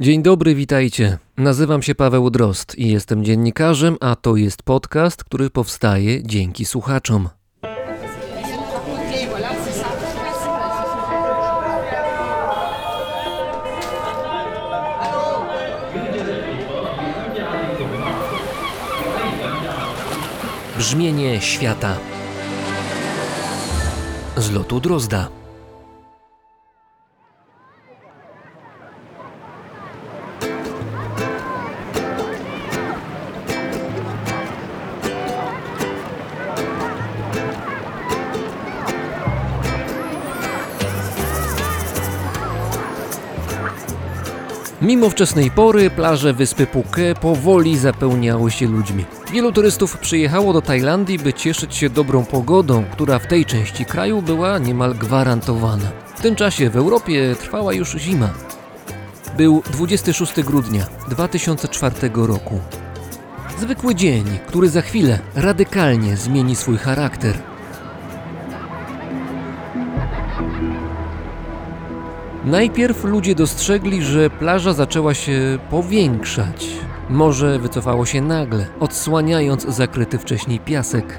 Dzień dobry, witajcie. Nazywam się Paweł Drost i jestem dziennikarzem, a to jest podcast, który powstaje dzięki słuchaczom. Brzmienie świata z lotu Drozda. Mimo wczesnej pory plaże wyspy Phuket powoli zapełniały się ludźmi. Wielu turystów przyjechało do Tajlandii, by cieszyć się dobrą pogodą, która w tej części kraju była niemal gwarantowana. W tym czasie w Europie trwała już zima. Był 26 grudnia 2004 roku. Zwykły dzień, który za chwilę radykalnie zmieni swój charakter. Najpierw ludzie dostrzegli, że plaża zaczęła się powiększać. Morze wycofało się nagle, odsłaniając zakryty wcześniej piasek.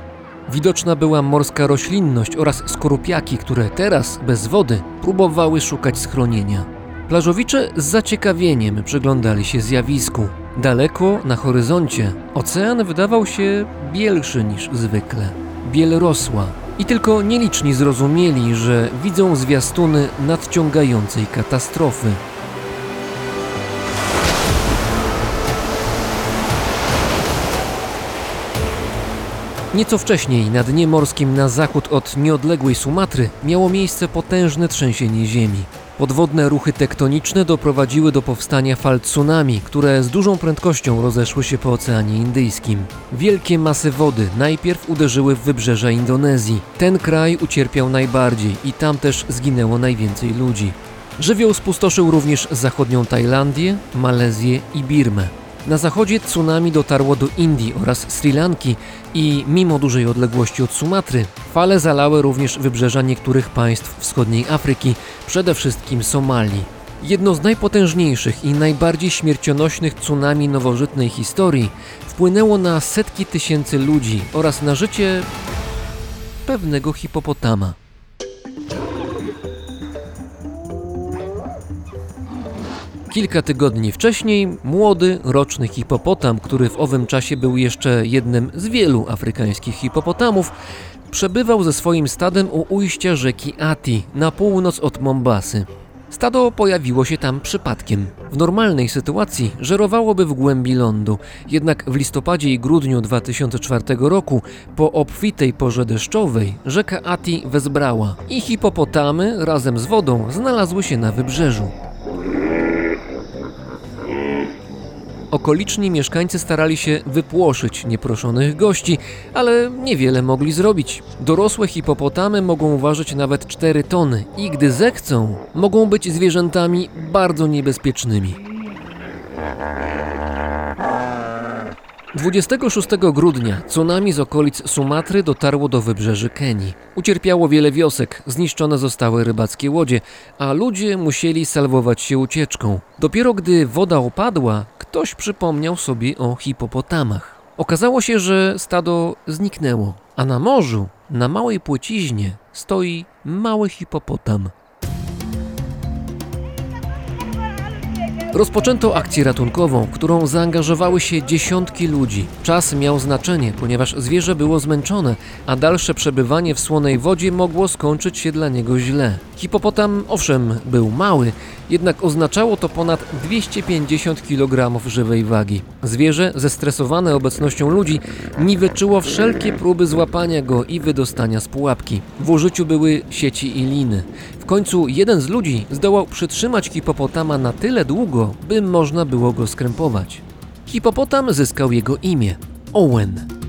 Widoczna była morska roślinność oraz skorupiaki, które teraz, bez wody, próbowały szukać schronienia. Plażowicze z zaciekawieniem przyglądali się zjawisku. Daleko na horyzoncie ocean wydawał się bielszy niż zwykle. Biel rosła, i tylko nieliczni zrozumieli, że widzą zwiastuny nadciągającej katastrofy. Nieco wcześniej na dnie morskim na zachód od nieodległej Sumatry miało miejsce potężne trzęsienie ziemi. Podwodne ruchy tektoniczne doprowadziły do powstania fal tsunami, które z dużą prędkością rozeszły się po Oceanie Indyjskim. Wielkie masy wody najpierw uderzyły w wybrzeża Indonezji. Ten kraj ucierpiał najbardziej i tam też zginęło najwięcej ludzi. Żywioł spustoszył również zachodnią Tajlandię, Malezję i Birmę. Na zachodzie tsunami dotarło do Indii oraz Sri Lanki i mimo dużej odległości od Sumatry, fale zalały również wybrzeża niektórych państw wschodniej Afryki, przede wszystkim Somalii. Jedno z najpotężniejszych i najbardziej śmiercionośnych tsunami nowożytnej historii wpłynęło na setki tysięcy ludzi oraz na życie pewnego hipopotama. Kilka tygodni wcześniej młody, roczny hipopotam, który w owym czasie był jeszcze jednym z wielu afrykańskich hipopotamów, przebywał ze swoim stadem u ujścia rzeki Ati na północ od Mombasy. Stado pojawiło się tam przypadkiem. W normalnej sytuacji żerowałoby w głębi lądu, jednak w listopadzie i grudniu 2004 roku, po obfitej porze deszczowej, rzeka Ati wezbrała i hipopotamy razem z wodą znalazły się na wybrzeżu. Okoliczni mieszkańcy starali się wypłoszyć nieproszonych gości, ale niewiele mogli zrobić. Dorosłe hipopotamy mogą ważyć nawet 4 tony i gdy zechcą, mogą być zwierzętami bardzo niebezpiecznymi. 26 grudnia tsunami z okolic Sumatry dotarło do wybrzeży Kenii. Ucierpiało wiele wiosek, zniszczone zostały rybackie łodzie, a ludzie musieli salwować się ucieczką. Dopiero gdy woda opadła, ktoś przypomniał sobie o hipopotamach. Okazało się, że stado zniknęło, a na morzu, na małej płciźnie, stoi mały hipopotam. Rozpoczęto akcję ratunkową, którą zaangażowały się dziesiątki ludzi. Czas miał znaczenie, ponieważ zwierzę było zmęczone, a dalsze przebywanie w słonej wodzie mogło skończyć się dla niego źle. Hipopotam, owszem, był mały, jednak oznaczało to ponad 250 kg żywej wagi. Zwierzę, zestresowane obecnością ludzi, niweczyło wszelkie próby złapania go i wydostania z pułapki. W użyciu były sieci i liny. W końcu jeden z ludzi zdołał przytrzymać hipopotama na tyle długo, by można było go skrępować. Hipopotam zyskał jego imię Owen.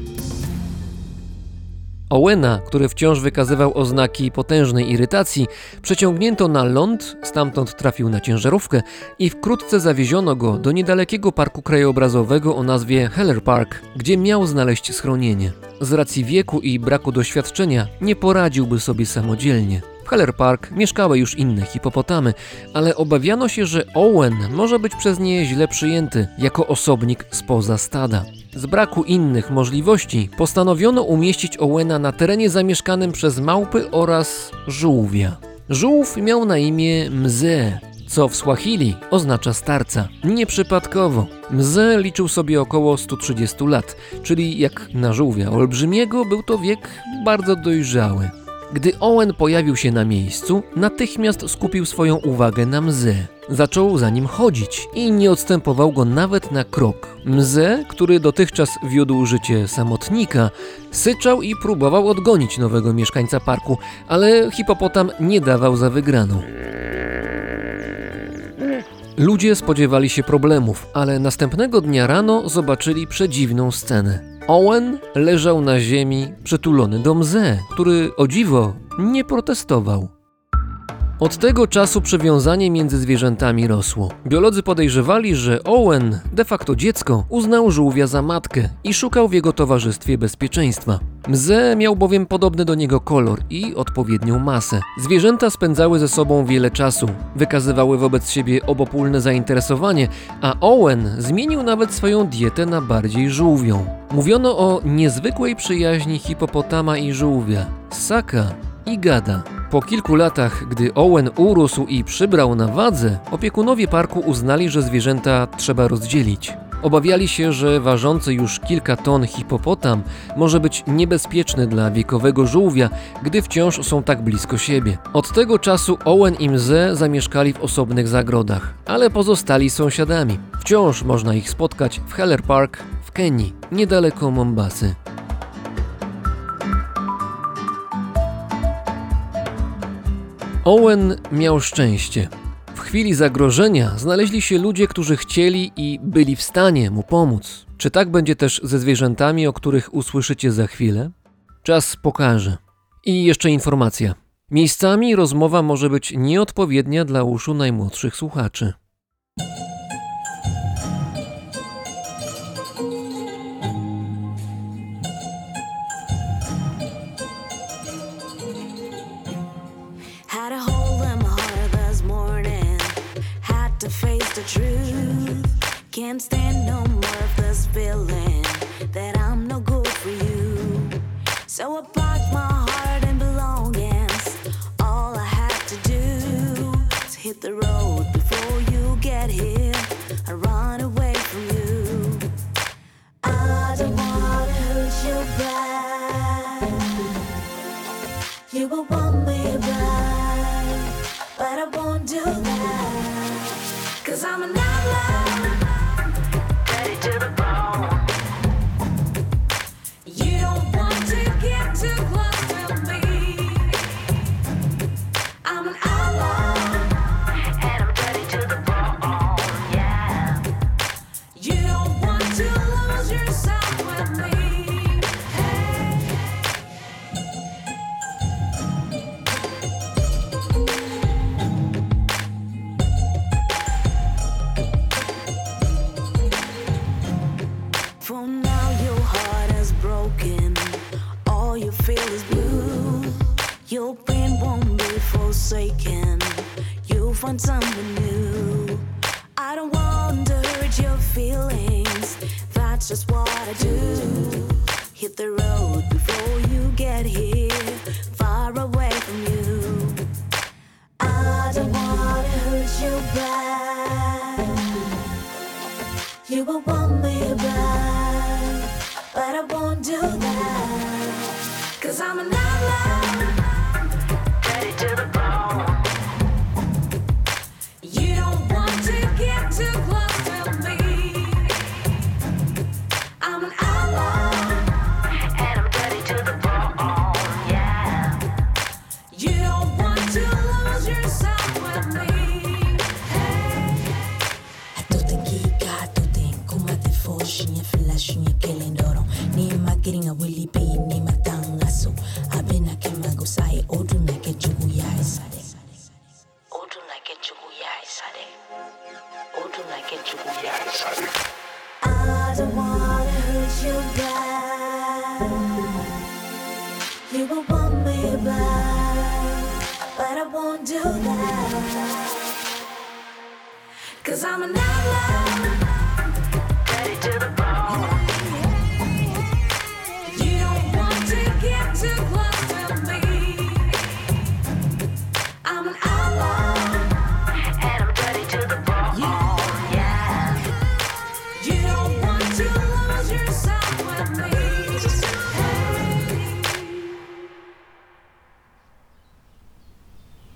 Owena, który wciąż wykazywał oznaki potężnej irytacji, przeciągnięto na ląd, stamtąd trafił na ciężarówkę i wkrótce zawieziono go do niedalekiego parku krajobrazowego o nazwie Heller Park, gdzie miał znaleźć schronienie. Z racji wieku i braku doświadczenia nie poradziłby sobie samodzielnie. Heller Park mieszkały już inne hipopotamy, ale obawiano się, że Owen może być przez nie źle przyjęty jako osobnik spoza stada. Z braku innych możliwości postanowiono umieścić Owena na terenie zamieszkanym przez małpy oraz żółwia. Żółw miał na imię Mze, co w Swahili oznacza starca. Nieprzypadkowo. Mze liczył sobie około 130 lat, czyli jak na żółwia olbrzymiego był to wiek bardzo dojrzały. Gdy Owen pojawił się na miejscu, natychmiast skupił swoją uwagę na Mze. Zaczął za nim chodzić i nie odstępował go nawet na krok. Mze, który dotychczas wiódł życie samotnika, syczał i próbował odgonić nowego mieszkańca parku, ale hipopotam nie dawał za wygraną. Ludzie spodziewali się problemów, ale następnego dnia rano zobaczyli przedziwną scenę. Owen leżał na ziemi przytulony do Mze, który o dziwo nie protestował. Od tego czasu przywiązanie między zwierzętami rosło. Biolodzy podejrzewali, że Owen, de facto dziecko, uznał żółwia za matkę i szukał w jego towarzystwie bezpieczeństwa. Mze miał bowiem podobny do niego kolor i odpowiednią masę. Zwierzęta spędzały ze sobą wiele czasu, wykazywały wobec siebie obopólne zainteresowanie, a Owen zmienił nawet swoją dietę na bardziej żółwią. Mówiono o niezwykłej przyjaźni hipopotama i żółwia, ssaka i gada. Po kilku latach, gdy Owen urósł i przybrał na wadze, opiekunowie parku uznali, że zwierzęta trzeba rozdzielić. Obawiali się, że ważący już kilka ton hipopotam może być niebezpieczny dla wiekowego żółwia, gdy wciąż są tak blisko siebie. Od tego czasu Owen i Mze zamieszkali w osobnych zagrodach, ale pozostali sąsiadami. Wciąż można ich spotkać w Heller Park w Kenii, niedaleko Mombasy. Owen miał szczęście. W chwili zagrożenia znaleźli się ludzie, którzy chcieli i byli w stanie mu pomóc. Czy tak będzie też ze zwierzętami, o których usłyszycie za chwilę? Czas pokaże. I jeszcze informacja. Miejscami rozmowa może być nieodpowiednia dla uszu najmłodszych słuchaczy. can't stand no more of this feeling. Forsaken. You'll find someone new. I don't want to hurt your feelings. That's just what I do. Hit the road before you get here. Far away from you. I don't want to hurt you bad. You will want me back, but I won't do that. Cause I'm an outlaw,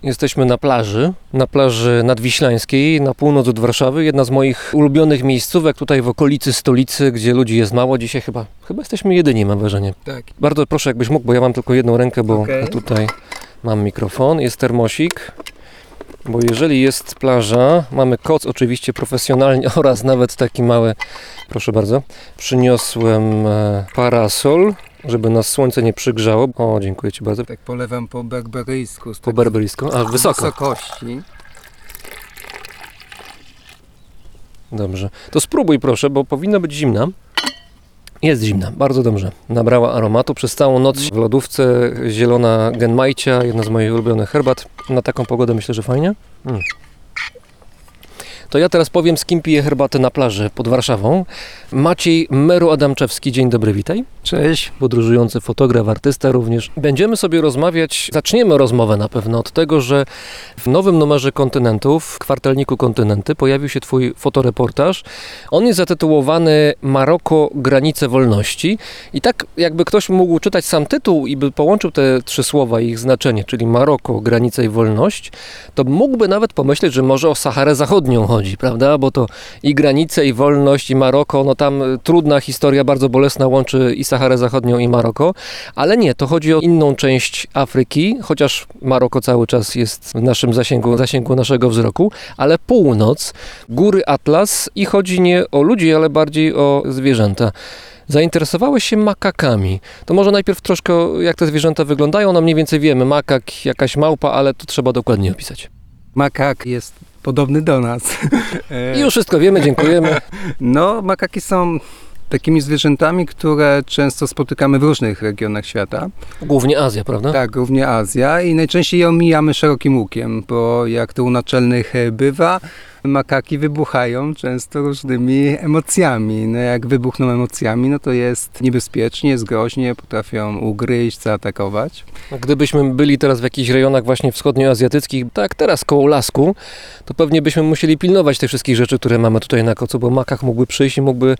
Jesteśmy na plaży, na plaży nadwiślańskiej, na północ od Warszawy. Jedna z moich ulubionych miejscówek tutaj w okolicy stolicy, gdzie ludzi jest mało. Dzisiaj chyba, chyba jesteśmy jedyni, mam wrażenie. Tak. Bardzo proszę, jakbyś mógł, bo ja mam tylko jedną rękę, bo Okej. tutaj mam mikrofon, jest termosik. Bo jeżeli jest plaża, mamy koc oczywiście profesjonalnie oraz nawet taki mały, proszę bardzo, przyniosłem e, parasol, żeby nas słońce nie przygrzało. O, dziękuję Ci bardzo. Tak polewam po berberyjsku. Z Po tak berberyjsku, a wysoko. wysokości. Dobrze. To spróbuj proszę, bo powinna być zimna. Jest zimna, bardzo dobrze. Nabrała aromatu. Przez całą noc w lodówce zielona genmajcia, jedna z moich ulubionych herbat. Na taką pogodę myślę, że fajnie. Mm. To ja teraz powiem, z kim piję herbatę na plaży pod Warszawą. Maciej Meru Adamczewski, dzień dobry, witaj. Cześć. podróżujący fotograf, artysta również. Będziemy sobie rozmawiać, zaczniemy rozmowę na pewno od tego, że w nowym numerze Kontynentów, w kwartalniku Kontynenty, pojawił się Twój fotoreportaż. On jest zatytułowany Maroko granice wolności. I tak jakby ktoś mógł czytać sam tytuł i by połączył te trzy słowa i ich znaczenie, czyli Maroko, granica i wolność, to mógłby nawet pomyśleć, że może o Saharę Zachodnią chodzi, prawda? Bo to i granice, i wolność, i Maroko, no tam y, trudna historia, bardzo bolesna łączy i Saharę Zachodnią, i Maroko, ale nie, to chodzi o inną część Afryki, chociaż Maroko cały czas jest w naszym zasięgu, zasięgu naszego wzroku, ale północ, góry Atlas i chodzi nie o ludzi, ale bardziej o zwierzęta. Zainteresowałeś się makakami. To może najpierw troszkę jak te zwierzęta wyglądają, no mniej więcej wiemy, makak, jakaś małpa, ale to trzeba dokładnie opisać. Makak jest podobny do nas. E, I już wszystko wiemy, dziękujemy. No, makaki są takimi zwierzętami, które często spotykamy w różnych regionach świata. Głównie Azja, prawda? Tak, również Azja i najczęściej je omijamy szerokim łukiem, bo jak to u naczelnych e, bywa, makaki wybuchają często różnymi emocjami. No jak wybuchną emocjami, no to jest niebezpiecznie, jest groźnie, potrafią ugryźć, zaatakować. Gdybyśmy byli teraz w jakichś rejonach właśnie wschodnioazjatyckich, tak teraz koło lasku, to pewnie byśmy musieli pilnować tych wszystkich rzeczy, które mamy tutaj na kocu, bo makak mógłby przyjść i mógłby,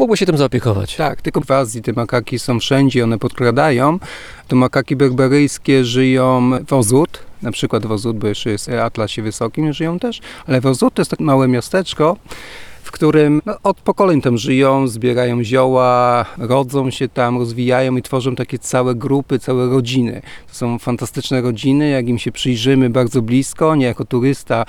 mógłby się tym zaopiekować. Tak, tylko w Azji te makaki są wszędzie, one podkradają. To makaki berberyjskie żyją w Ozut, na przykład w Ozut, bo jeszcze jest Atlasie Wysokim, żyją też, ale w Ozut to jest takie małe miasteczko, w którym no, od pokoleń tam żyją, zbierają zioła, rodzą się tam, rozwijają i tworzą takie całe grupy, całe rodziny. To są fantastyczne rodziny, jak im się przyjrzymy bardzo blisko, nie jako turysta,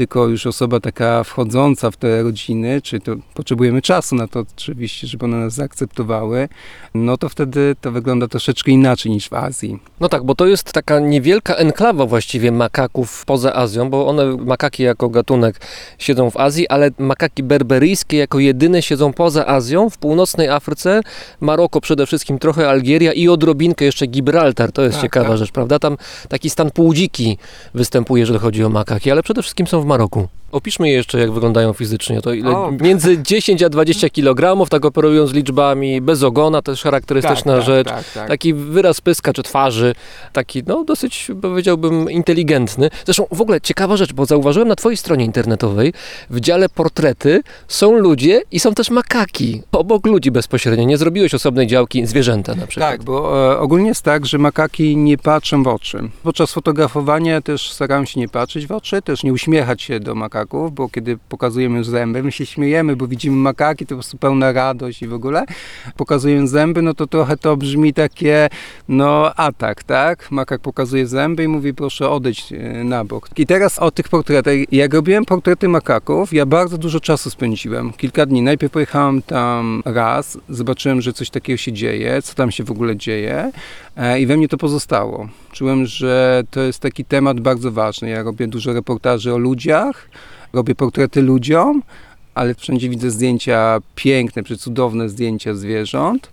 tylko już osoba taka wchodząca w te rodziny, czy to potrzebujemy czasu na to oczywiście, żeby one nas zaakceptowały, no to wtedy to wygląda troszeczkę inaczej niż w Azji. No tak, bo to jest taka niewielka enklawa właściwie makaków poza Azją, bo one, makaki jako gatunek siedzą w Azji, ale makaki berberyjskie jako jedyne siedzą poza Azją, w północnej Afryce, Maroko przede wszystkim, trochę Algieria i odrobinkę jeszcze Gibraltar, to jest Tak, ciekawa tak. rzecz, prawda? Tam taki stan półdziki występuje, jeżeli chodzi o makaki, ale przede wszystkim są w Maroku. Opiszmy je jeszcze, jak wyglądają fizycznie. To ile, O. między 10 a 20 kg, tak operując liczbami, bez ogona, jest charakterystyczna tak, rzecz. Tak, tak. Taki wyraz pyska czy twarzy, taki no dosyć powiedziałbym inteligentny. Zresztą w ogóle ciekawa rzecz, bo zauważyłem na twojej stronie internetowej w dziale portrety są ludzie i są też makaki. Obok ludzi bezpośrednio. Nie zrobiłeś osobnej działki zwierzęta na przykład. Tak, bo e, ogólnie jest tak, że makaki nie patrzą w oczy. Podczas fotografowania też staram się nie patrzeć w oczy, też nie uśmiechać się do makaków, bo kiedy pokazujemy zęby, my się śmiejemy, bo widzimy makaki, to po prostu pełna radość i w ogóle. Pokazując zęby, no to trochę to brzmi takie, no atak, tak? Makak pokazuje zęby i mówi proszę odejść e, na bok. I teraz o tych portretach. Jak robiłem portrety makaków, ja bardzo dużo czasu spędziłem. Kilka dni. Najpierw pojechałem tam raz, zobaczyłem, że coś takiego się dzieje, co tam się w ogóle dzieje e, i we mnie to pozostało. Czułem, że to jest taki temat bardzo ważny. Ja robię dużo reportaży o ludziach, robię portrety ludziom, ale wszędzie widzę zdjęcia piękne, przecudowne zdjęcia zwierząt.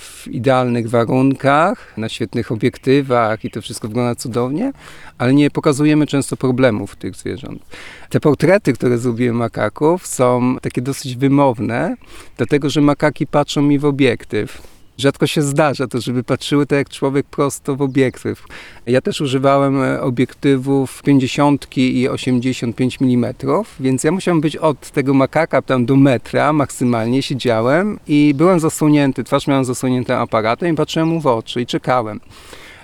w idealnych warunkach, na świetnych obiektywach i to wszystko wygląda cudownie, ale nie pokazujemy często problemów tych zwierząt. Te portrety, które zrobiłem makaków, są takie dosyć wymowne, dlatego że makaki patrzą mi w obiektyw. Rzadko się zdarza to, żeby patrzyły tak jak człowiek prosto w obiektyw. Ja też używałem e, obiektywów 50 i 85 mm, więc ja musiałem być od tego makaka tam do metra maksymalnie, siedziałem i byłem zasłonięty, twarz miałem zasłoniętą aparatem i patrzyłem mu w oczy i czekałem.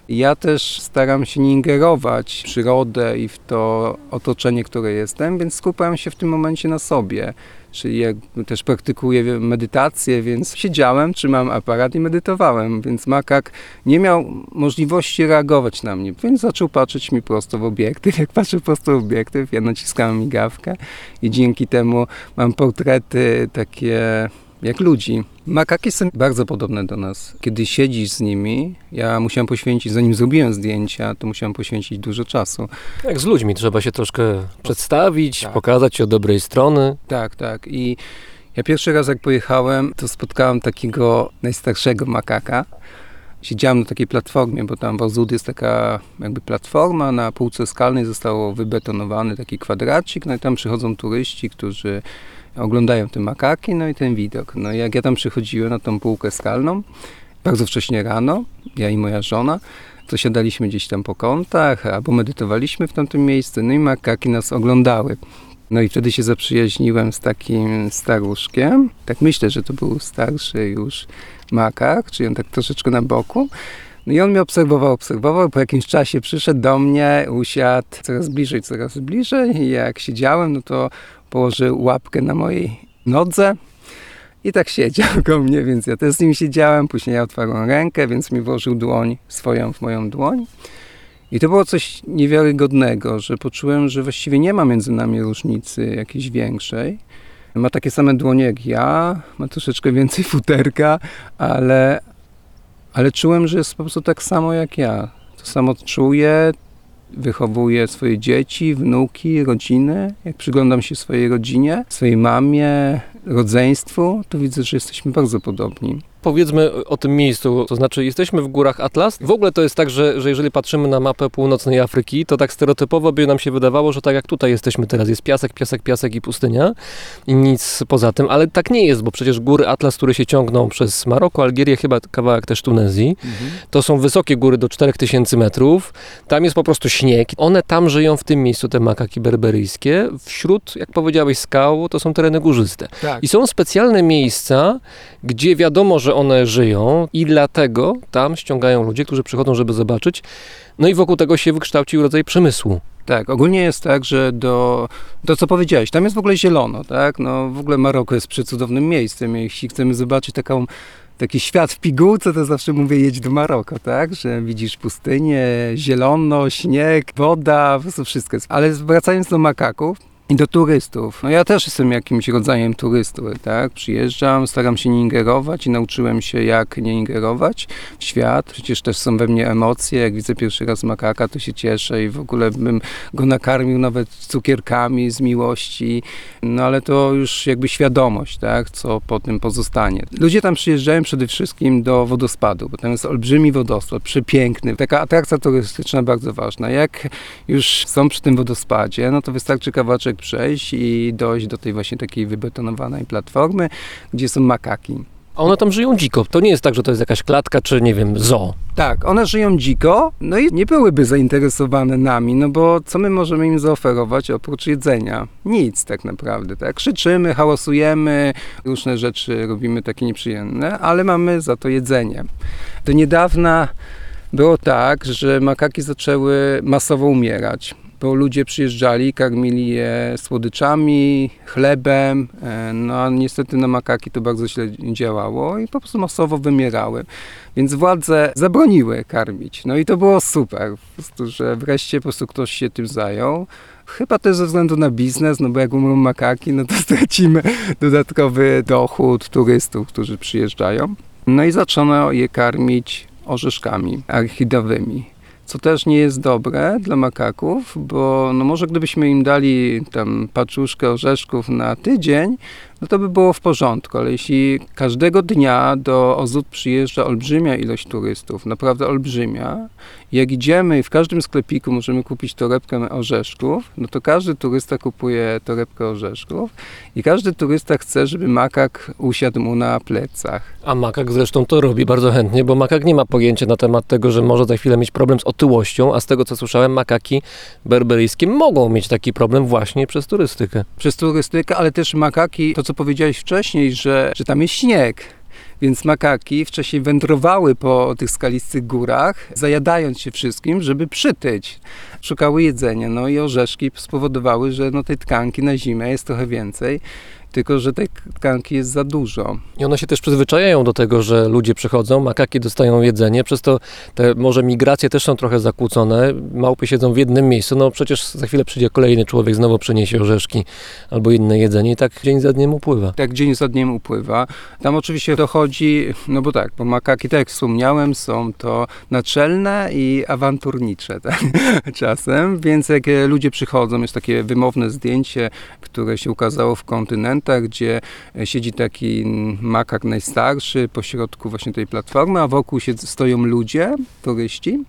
Ja też staram się nie ingerować w przyrodę i w to otoczenie, które jestem, więc skupiam się w tym momencie na sobie. Czyli jak też praktykuję medytację, więc siedziałem, trzymałem aparat i medytowałem, więc makak nie miał możliwości reagować na mnie, więc zaczął patrzeć mi prosto w obiektyw. Jak patrzył prosto w obiektyw, ja naciskałem migawkę i dzięki temu mam portrety takie jak ludzi. Makaki są bardzo podobne do nas. Kiedy siedzisz z nimi, ja musiałem poświęcić, zanim zrobiłem zdjęcia, to musiałem poświęcić dużo czasu. Jak z ludźmi, trzeba się troszkę przedstawić, Tak. pokazać się od dobrej strony. Tak, tak. I ja pierwszy raz jak pojechałem, to spotkałem takiego najstarszego makaka. Siedziałem na takiej platformie, bo tam w Ozud jest taka jakby platforma, na półce skalnej zostało wybetonowany taki kwadracik, no i tam przychodzą turyści, którzy oglądają te makaki, no i ten widok. No jak ja tam przychodziłem na tą półkę skalną, bardzo wcześnie rano, ja i moja żona, to siadaliśmy gdzieś tam po kątach, albo medytowaliśmy w tamtym miejscu, no i makaki nas oglądały. No i wtedy się zaprzyjaźniłem z takim staruszkiem. Tak myślę, że to był starszy już makak, czyli on tak troszeczkę na boku. No i on mnie obserwował, obserwował. Po jakimś czasie przyszedł do mnie, usiadł coraz bliżej, coraz bliżej. I jak siedziałem, no to położył łapkę na mojej nodze. I tak siedział koło mnie, więc ja też z nim siedziałem. Później ja otwarłem rękę, więc mi włożył dłoń swoją w moją dłoń. I to było coś niewiarygodnego, że poczułem, że właściwie nie ma między nami różnicy jakiejś większej. Ma takie same dłonie jak ja, ma troszeczkę więcej futerka, ale, ale czułem, że jest po prostu tak samo jak ja. To samo czuję, wychowuję swoje dzieci, wnuki, rodzinę. Jak przyglądam się swojej rodzinie, swojej mamie, rodzeństwu, to widzę, że jesteśmy bardzo podobni. Powiedzmy o tym miejscu, to znaczy jesteśmy w górach Atlas. W ogóle to jest tak, że, że jeżeli patrzymy na mapę północnej Afryki, to tak stereotypowo by nam się wydawało, że tak jak tutaj jesteśmy teraz, jest piasek, piasek, piasek i pustynia i nic poza tym, ale tak nie jest, bo przecież góry Atlas, które się ciągną przez Maroko, Algierię, chyba kawałek też Tunezji, to są wysokie góry do 4000 metrów, tam jest po prostu śnieg. One tam żyją w tym miejscu, te makaki berberyjskie. Wśród, jak powiedziałeś, skał, to są tereny górzyste. Tak. I są specjalne miejsca, gdzie wiadomo, że one żyją i dlatego tam ściągają ludzie, którzy przychodzą, żeby zobaczyć. No i wokół tego się wykształcił rodzaj przemysłu. Tak, ogólnie jest tak, że do, to co powiedziałeś, tam jest w ogóle zielono, tak? No w ogóle Maroko jest przecudownym miejscem. Jeśli chcemy zobaczyć taką, taki świat w pigułce, to zawsze mówię jedź do Maroko, tak? Że widzisz pustynię, zielono, śnieg, woda, po prostu wszystko. Ale wracając do makaków, i do turystów. No ja też jestem jakimś rodzajem turysty, tak? Przyjeżdżam, staram się nie ingerować i nauczyłem się jak nie ingerować w świat. Przecież też są we mnie emocje. Jak widzę pierwszy raz makaka, to się cieszę i w ogóle bym go nakarmił nawet cukierkami z miłości. No ale to już jakby świadomość, tak? Co po tym pozostanie. Ludzie tam przyjeżdżają przede wszystkim do wodospadu, bo tam jest olbrzymi wodospad, przepiękny. Taka atrakcja turystyczna bardzo ważna. Jak już są przy tym wodospadzie, no to wystarczy kawałeczek przejść i dojść do tej właśnie takiej wybetonowanej platformy, gdzie są makaki. A one tam żyją dziko. To nie jest tak, że to jest jakaś klatka, czy nie wiem, zoo. Tak, one żyją dziko, no i nie byłyby zainteresowane nami, no bo co my możemy im zaoferować oprócz jedzenia? Nic tak naprawdę, tak? Krzyczymy, hałasujemy, różne rzeczy robimy takie nieprzyjemne, ale mamy za to jedzenie. Do niedawna było tak, że makaki zaczęły masowo umierać. Bo ludzie przyjeżdżali, karmili je słodyczami, chlebem, e, no a niestety na makaki to bardzo źle działało i po prostu masowo wymierały. Więc władze zabroniły karmić. No i to było super, po prostu, że wreszcie po prostu ktoś się tym zajął. Chyba też ze względu na biznes, no bo jak umrą makaki, no to stracimy dodatkowy dochód turystów, którzy przyjeżdżają. No i zaczęto je karmić orzeszkami orchidowymi. Co też nie jest dobre dla makaków, bo no może gdybyśmy im dali tam paczuszkę orzeszków na tydzień, no to by było w porządku, ale jeśli każdego dnia do Ozut przyjeżdża olbrzymia ilość turystów, naprawdę olbrzymia, jak idziemy i w każdym sklepiku możemy kupić torebkę orzeszków, no to każdy turysta kupuje torebkę orzeszków i każdy turysta chce, żeby makak usiadł mu na plecach. A makak zresztą to robi bardzo chętnie, bo makak nie ma pojęcia na temat tego, że może za chwilę mieć problem z otyłością, a z tego co słyszałem, makaki berberyjskie mogą mieć taki problem właśnie przez turystykę. Przez turystykę, ale też makaki, to co powiedziałeś wcześniej, że, że tam jest śnieg. Więc makaki wcześniej wędrowały po tych skalistych górach, zajadając się wszystkim, żeby przytyć. Szukały jedzenia, no i orzeszki spowodowały, że no tej tkanki na zimę jest trochę więcej, tylko że tej tkanki jest za dużo. I one się też przyzwyczajają do tego, że ludzie przychodzą, makaki dostają jedzenie, przez to te może migracje też są trochę zakłócone. Małpy siedzą w jednym miejscu, no przecież za chwilę przyjdzie kolejny człowiek, znowu przyniesie orzeszki albo inne jedzenie i tak dzień za dniem upływa. Tak dzień za dniem upływa. Tam oczywiście dochodzi, no bo tak, bo makaki, tak jak wspomniałem, są to naczelne i awanturnicze tak, czasem, więc jak e, ludzie przychodzą, jest takie wymowne zdjęcie, które się ukazało w gdzie e, siedzi taki makak najstarszy pośrodku właśnie tej platformy, a wokół się stoją ludzie, turyści.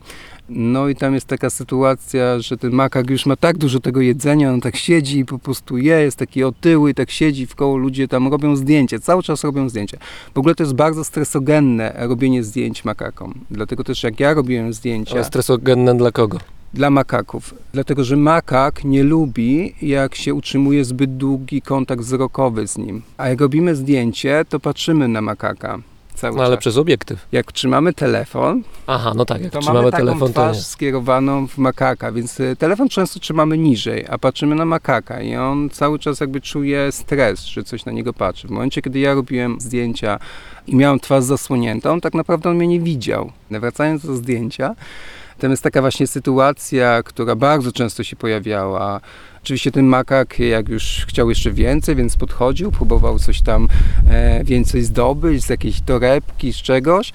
No i tam jest taka sytuacja, że ten makak już ma tak dużo tego jedzenia, on tak siedzi i po prostu je, jest taki otyły, tak siedzi w koło, ludzie tam robią zdjęcia, cały czas robią zdjęcia. W ogóle to jest bardzo stresogenne robienie zdjęć makakom. Dlatego też jak ja robiłem zdjęcia Ale stresogenne dla kogo? dla makaków, dlatego że makak nie lubi, jak się utrzymuje zbyt długi kontakt wzrokowy z nim. A jak robimy zdjęcie, to patrzymy na makaka cały No ale czas. przez obiektyw. Jak trzymamy telefon, Aha, no tak, jak to trzymamy mamy taką telefon, to twarz nie. skierowaną w makaka, więc y, telefon często trzymamy niżej, a patrzymy na makaka i on cały czas jakby czuje stres, że coś na niego patrzy. W momencie, kiedy ja robiłem zdjęcia i miałem twarz zasłoniętą, tak naprawdę on mnie nie widział. Wracając do zdjęcia, tam jest taka właśnie sytuacja, która bardzo często się pojawiała. Oczywiście ten makak, jak już chciał jeszcze więcej, więc podchodził, próbował coś tam e, więcej zdobyć, z jakiejś torebki, z czegoś.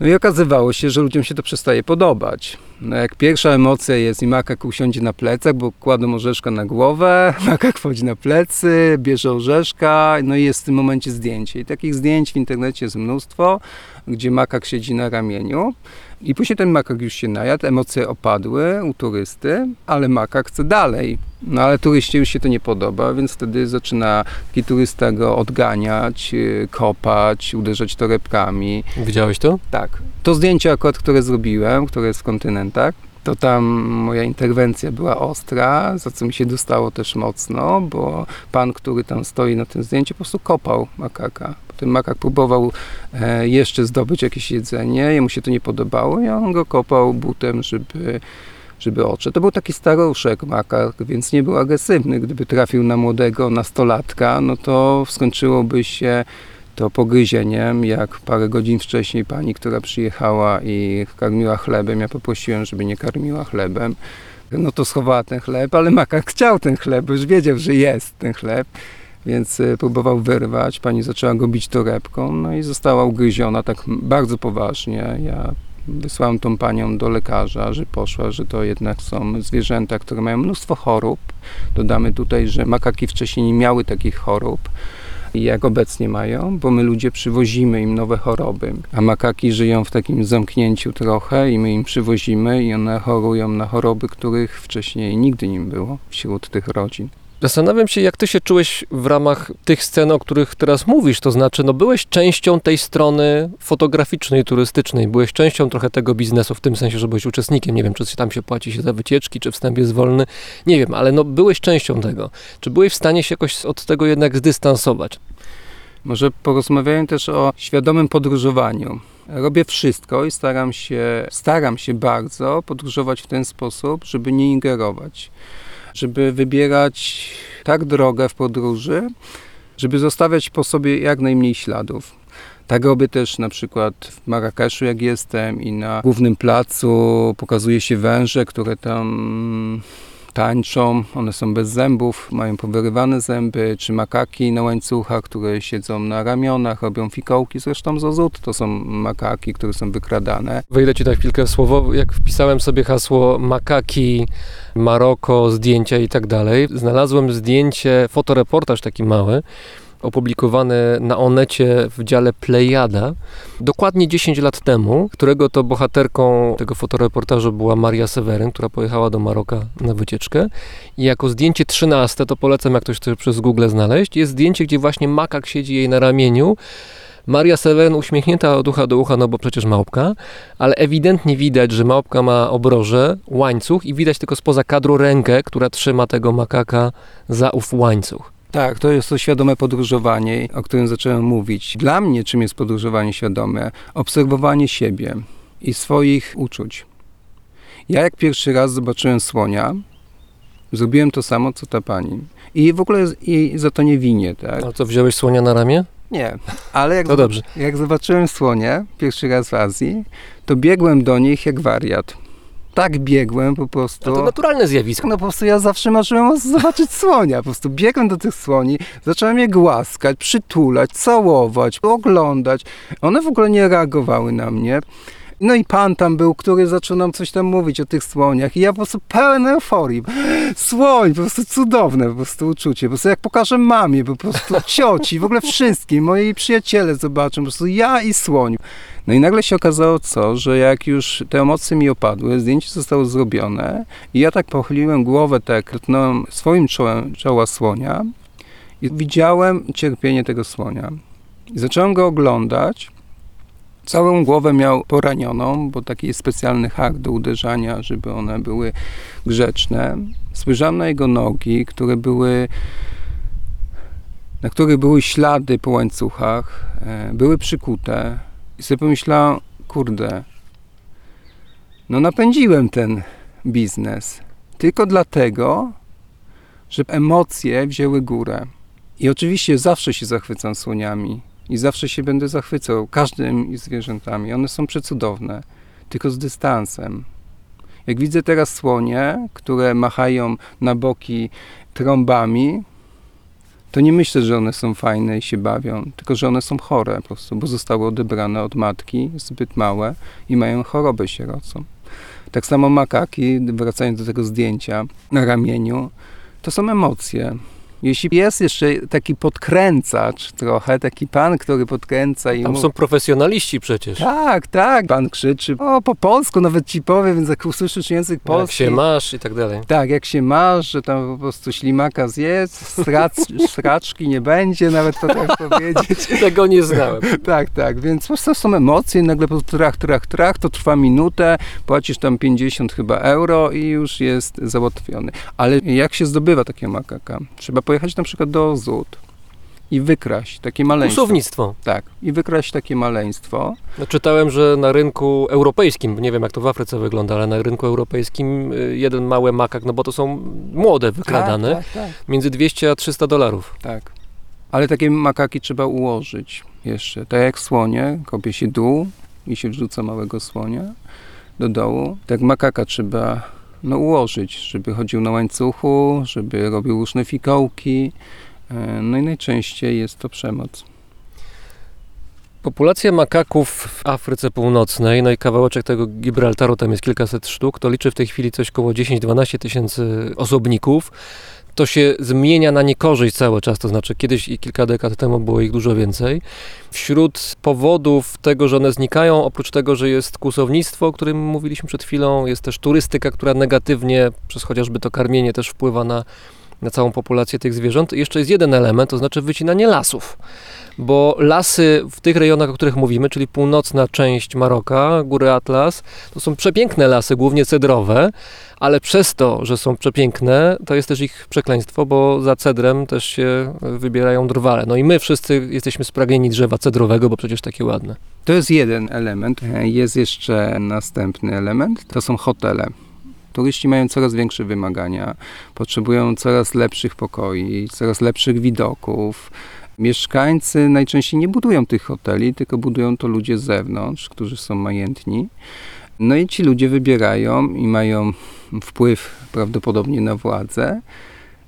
No i okazywało się, że ludziom się to przestaje podobać. No jak pierwsza emocja jest i makak usiądzie na plecach, bo kładą orzeszka na głowę, makak wchodzi na plecy, bierze orzeszka, no i jest w tym momencie zdjęcie. I takich zdjęć w internecie jest mnóstwo, gdzie makak siedzi na ramieniu. I później ten makak już się najadł, emocje opadły u turysty, ale makak chce dalej. No ale turyście już się to nie podoba, więc wtedy zaczyna taki turysta go odganiać, yy, kopać, uderzać torebkami. Widziałeś to? Tak. To zdjęcie akurat, które zrobiłem, które jest w kontynentach, to tam moja interwencja była ostra, za co mi się dostało też mocno, bo pan, który tam stoi na tym zdjęciu, po prostu kopał makaka. Potem makak próbował e, jeszcze zdobyć jakieś jedzenie, jemu się to nie podobało i on go kopał butem, żeby, żeby odszedł. To był taki staruszek makak, więc nie był agresywny. Gdyby trafił na młodego nastolatka, no to skończyłoby się to pogryzieniem, jak parę godzin wcześniej pani, która przyjechała i karmiła chlebem, ja poprosiłem, żeby nie karmiła chlebem, no to schowała ten chleb, ale makak chciał ten chleb, już wiedział, że jest ten chleb, więc y, próbował wyrwać, pani zaczęła go bić torebką, no i została ugryziona tak bardzo poważnie. Ja wysłałem tą panią do lekarza, że poszła, że to jednak są zwierzęta, które mają mnóstwo chorób. Dodamy tutaj, że makaki wcześniej nie miały takich chorób jak obecnie mają, bo my ludzie przywozimy im nowe choroby, a makaki żyją w takim zamknięciu trochę i my im przywozimy i one chorują na choroby, których wcześniej nigdy nie było wśród tych rodzin. Zastanawiam się, jak ty się czułeś w ramach tych scen, o których teraz mówisz, to znaczy, no byłeś częścią tej strony fotograficznej, turystycznej, byłeś częścią trochę tego biznesu, w tym sensie, że byłeś uczestnikiem, nie wiem, czy tam się płaci się za wycieczki, czy wstęp jest wolny, nie wiem, ale no byłeś częścią tego. Czy byłeś w stanie się jakoś od tego jednak zdystansować? Może porozmawiałem też o świadomym podróżowaniu. Robię wszystko i staram się, staram się bardzo podróżować w ten sposób, żeby nie ingerować. Żeby wybierać tak drogę w podróży, żeby zostawiać po sobie jak najmniej śladów. Tak robię też na przykład w Marrakeszu, jak jestem, i na głównym placu pokazuje się węże, które tam tańczą. One są bez zębów, mają powyrywane zęby, czy makaki na łańcuchach, które siedzą na ramionach, robią fikołki. Zresztą Zozut to są makaki, które są wykradane. Wejdę ci na chwilkę w słowo. Jak wpisałem sobie hasło makaki, Maroko, zdjęcia i tak dalej, znalazłem zdjęcie, fotoreportaż taki mały, opublikowane na Onecie w dziale Plejada dokładnie 10 lat temu, którego to bohaterką tego fotoreportażu była Maria Seweryn, która pojechała do Maroka na wycieczkę. I jako zdjęcie 13, to polecam, jak ktoś chce przez Google znaleźć, jest zdjęcie, gdzie właśnie makak siedzi jej na ramieniu. Maria Seweryn uśmiechnięta od ucha do ucha, no bo przecież małpka, ale ewidentnie widać, że małpka ma obroże, łańcuch i widać tylko spoza kadru rękę, która trzyma tego makaka za ów łańcuch. Tak, to jest to świadome podróżowanie, o którym zacząłem mówić. Dla mnie czym jest podróżowanie świadome? Obserwowanie siebie i swoich uczuć. Ja jak pierwszy raz zobaczyłem słonia, zrobiłem to samo, co ta pani. I w ogóle jej za to nie winię, tak? A co, wziąłeś słonia na ramię? Nie, ale jak, jak zobaczyłem słonie pierwszy raz w Azji, to biegłem do nich jak wariat. Tak biegłem po prostu. No to naturalne zjawisko. No po prostu ja zawsze marzyłem zobaczyć słonia. Po prostu biegłem do tych słoni, zacząłem je głaskać, przytulać, całować, oglądać. One w ogóle nie reagowały na mnie. No i pan tam był, który zaczął nam coś tam mówić o tych słoniach i ja po prostu pełen euforii. Słoń, po prostu cudowne po prostu uczucie. Po prostu jak pokażę mamie, po prostu cioci, w ogóle wszystkim, moi przyjaciele zobaczą, po prostu ja i słoń. No i nagle się okazało co, że jak już te emocje mi opadły, zdjęcie zostało zrobione i ja tak pochyliłem głowę, tak dotknąłem swoim czołem czoła słonia i widziałem cierpienie tego słonia. I zacząłem go oglądać. Całą głowę miał poranioną, bo taki jest specjalny hak do uderzania, żeby one były grzeczne. Spojrzałem na jego nogi, które były na których były ślady po łańcuchach, e, były przykute. I sobie pomyślałem, kurde, no napędziłem ten biznes tylko dlatego, że emocje wzięły górę. I oczywiście zawsze się zachwycam słoniami i zawsze się będę zachwycał każdym zwierzętami. One są przecudowne, tylko z dystansem. Jak widzę teraz słonie, które machają na boki trąbami, to nie myślę, że one są fajne i się bawią, tylko że one są chore po prostu, bo zostały odebrane od matki, zbyt małe i mają chorobę sierocą. Tak samo makaki, wracając do tego zdjęcia na ramieniu, to są emocje. Jeśli jest jeszcze taki podkręcacz trochę, taki pan, który podkręca i Tam mu... są profesjonaliści przecież. Tak, tak, pan krzyczy, o po polsku nawet ci powie, więc jak usłyszysz język Jak polski... się masz i tak dalej. Tak, jak się masz, że tam po prostu ślimaka zjedz, strac, straczki nie będzie, nawet potrafię powiedzieć. Tego nie znałem. Tak, tak, więc po prostu są emocje, nagle po prostu trach, trach, trach, to trwa minutę, płacisz tam 50 chyba euro i już jest załatwiony. Ale jak się zdobywa takiego makaka? Trzeba pojechać na przykład do Zud i wykraść takie maleństwo. Usownictwo. Tak, i wykraść takie maleństwo. No, czytałem, że na rynku europejskim, nie wiem jak to w Afryce wygląda, ale na rynku europejskim y, jeden mały makak, no bo to są młode wykradane, Tak, tak, tak. między 200 a 300 dolarów. Tak. Ale takie makaki trzeba ułożyć jeszcze. Tak jak słonie, kopie się dół i się wrzuca małego słonia do dołu. Tak makaka trzeba no, ułożyć, żeby chodził na łańcuchu, żeby robił różne fikołki. E, No i najczęściej jest to przemoc. Populacja makaków w Afryce Północnej, no i kawałeczek tego Gibraltaru, tam jest kilkaset sztuk, to liczy w tej chwili coś około 10-12 tysięcy osobników. To się zmienia na niekorzyść cały czas, to znaczy kiedyś i kilka dekad temu było ich dużo więcej. Wśród powodów tego, że one znikają, oprócz tego, że jest kłusownictwo, o którym mówiliśmy przed chwilą, jest też turystyka, która negatywnie, przez chociażby to karmienie, też wpływa na, na całą populację tych zwierząt. Jeszcze jest jeden element, to znaczy wycinanie lasów bo lasy w tych rejonach, o których mówimy, czyli północna część Maroka, góry Atlas, to są przepiękne lasy, głównie cedrowe, ale przez to, że są przepiękne, to jest też ich przekleństwo, bo za cedrem też się wybierają drwale. No i my wszyscy jesteśmy spragnieni drzewa cedrowego, bo przecież takie ładne. To jest jeden element. Jest jeszcze następny element. To są hotele. Turyści mają coraz większe wymagania, potrzebują coraz lepszych pokoi, coraz lepszych widoków. Mieszkańcy najczęściej nie budują tych hoteli, tylko budują to ludzie z zewnątrz, którzy są majętni. No i ci ludzie wybierają i mają wpływ prawdopodobnie na władzę,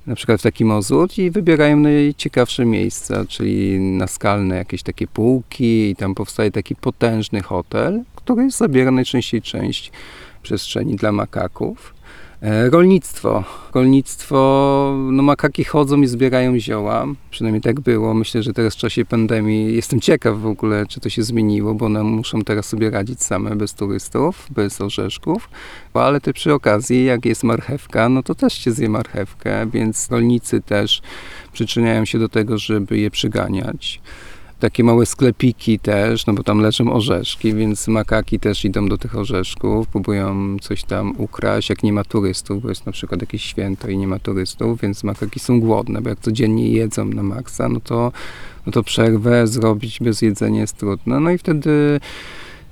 na przykład w taki Mozut i wybierają najciekawsze miejsca, czyli naskalne jakieś takie półki i tam powstaje taki potężny hotel, który zabiera najczęściej część przestrzeni dla makaków. E, Rolnictwo. Rolnictwo, no makaki chodzą i zbierają zioła, przynajmniej tak było. Myślę, że teraz w czasie pandemii jestem ciekaw w ogóle, czy to się zmieniło, bo one muszą teraz sobie radzić same bez turystów, bez orzeszków. Ale też przy okazji, jak jest marchewka, no to też się zje marchewkę, więc rolnicy też przyczyniają się do tego, żeby je przyganiać takie małe sklepiki też, no bo tam leżą orzeszki, więc makaki też idą do tych orzeszków, próbują coś tam ukraść, jak nie ma turystów, bo jest na przykład jakieś święto i nie ma turystów, więc makaki są głodne, bo jak codziennie jedzą na maksa, no to, no to przerwę zrobić bez jedzenia jest trudno. No i wtedy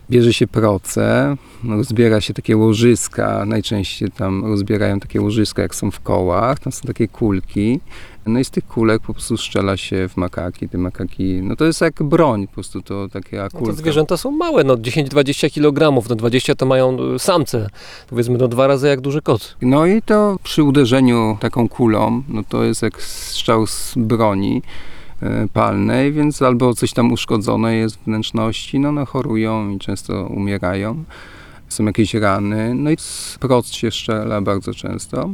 bierze się proce, rozbiera się takie łożyska, najczęściej tam rozbierają takie łożyska, jak są w kołach, tam są takie kulki, no i z tych kulek po prostu strzela się w makaki. Te makaki, no to jest jak broń, po prostu to takie No kulka. te zwierzęta są małe, no 10-20 kg, no 20 to mają samce, powiedzmy no dwa razy jak duży kot. No i to przy uderzeniu taką kulą, no to jest jak strzał z broni e, palnej, więc albo coś tam uszkodzone jest w wnętrzności, no, no chorują i często umierają. Są jakieś rany, no i z proc się strzela bardzo często.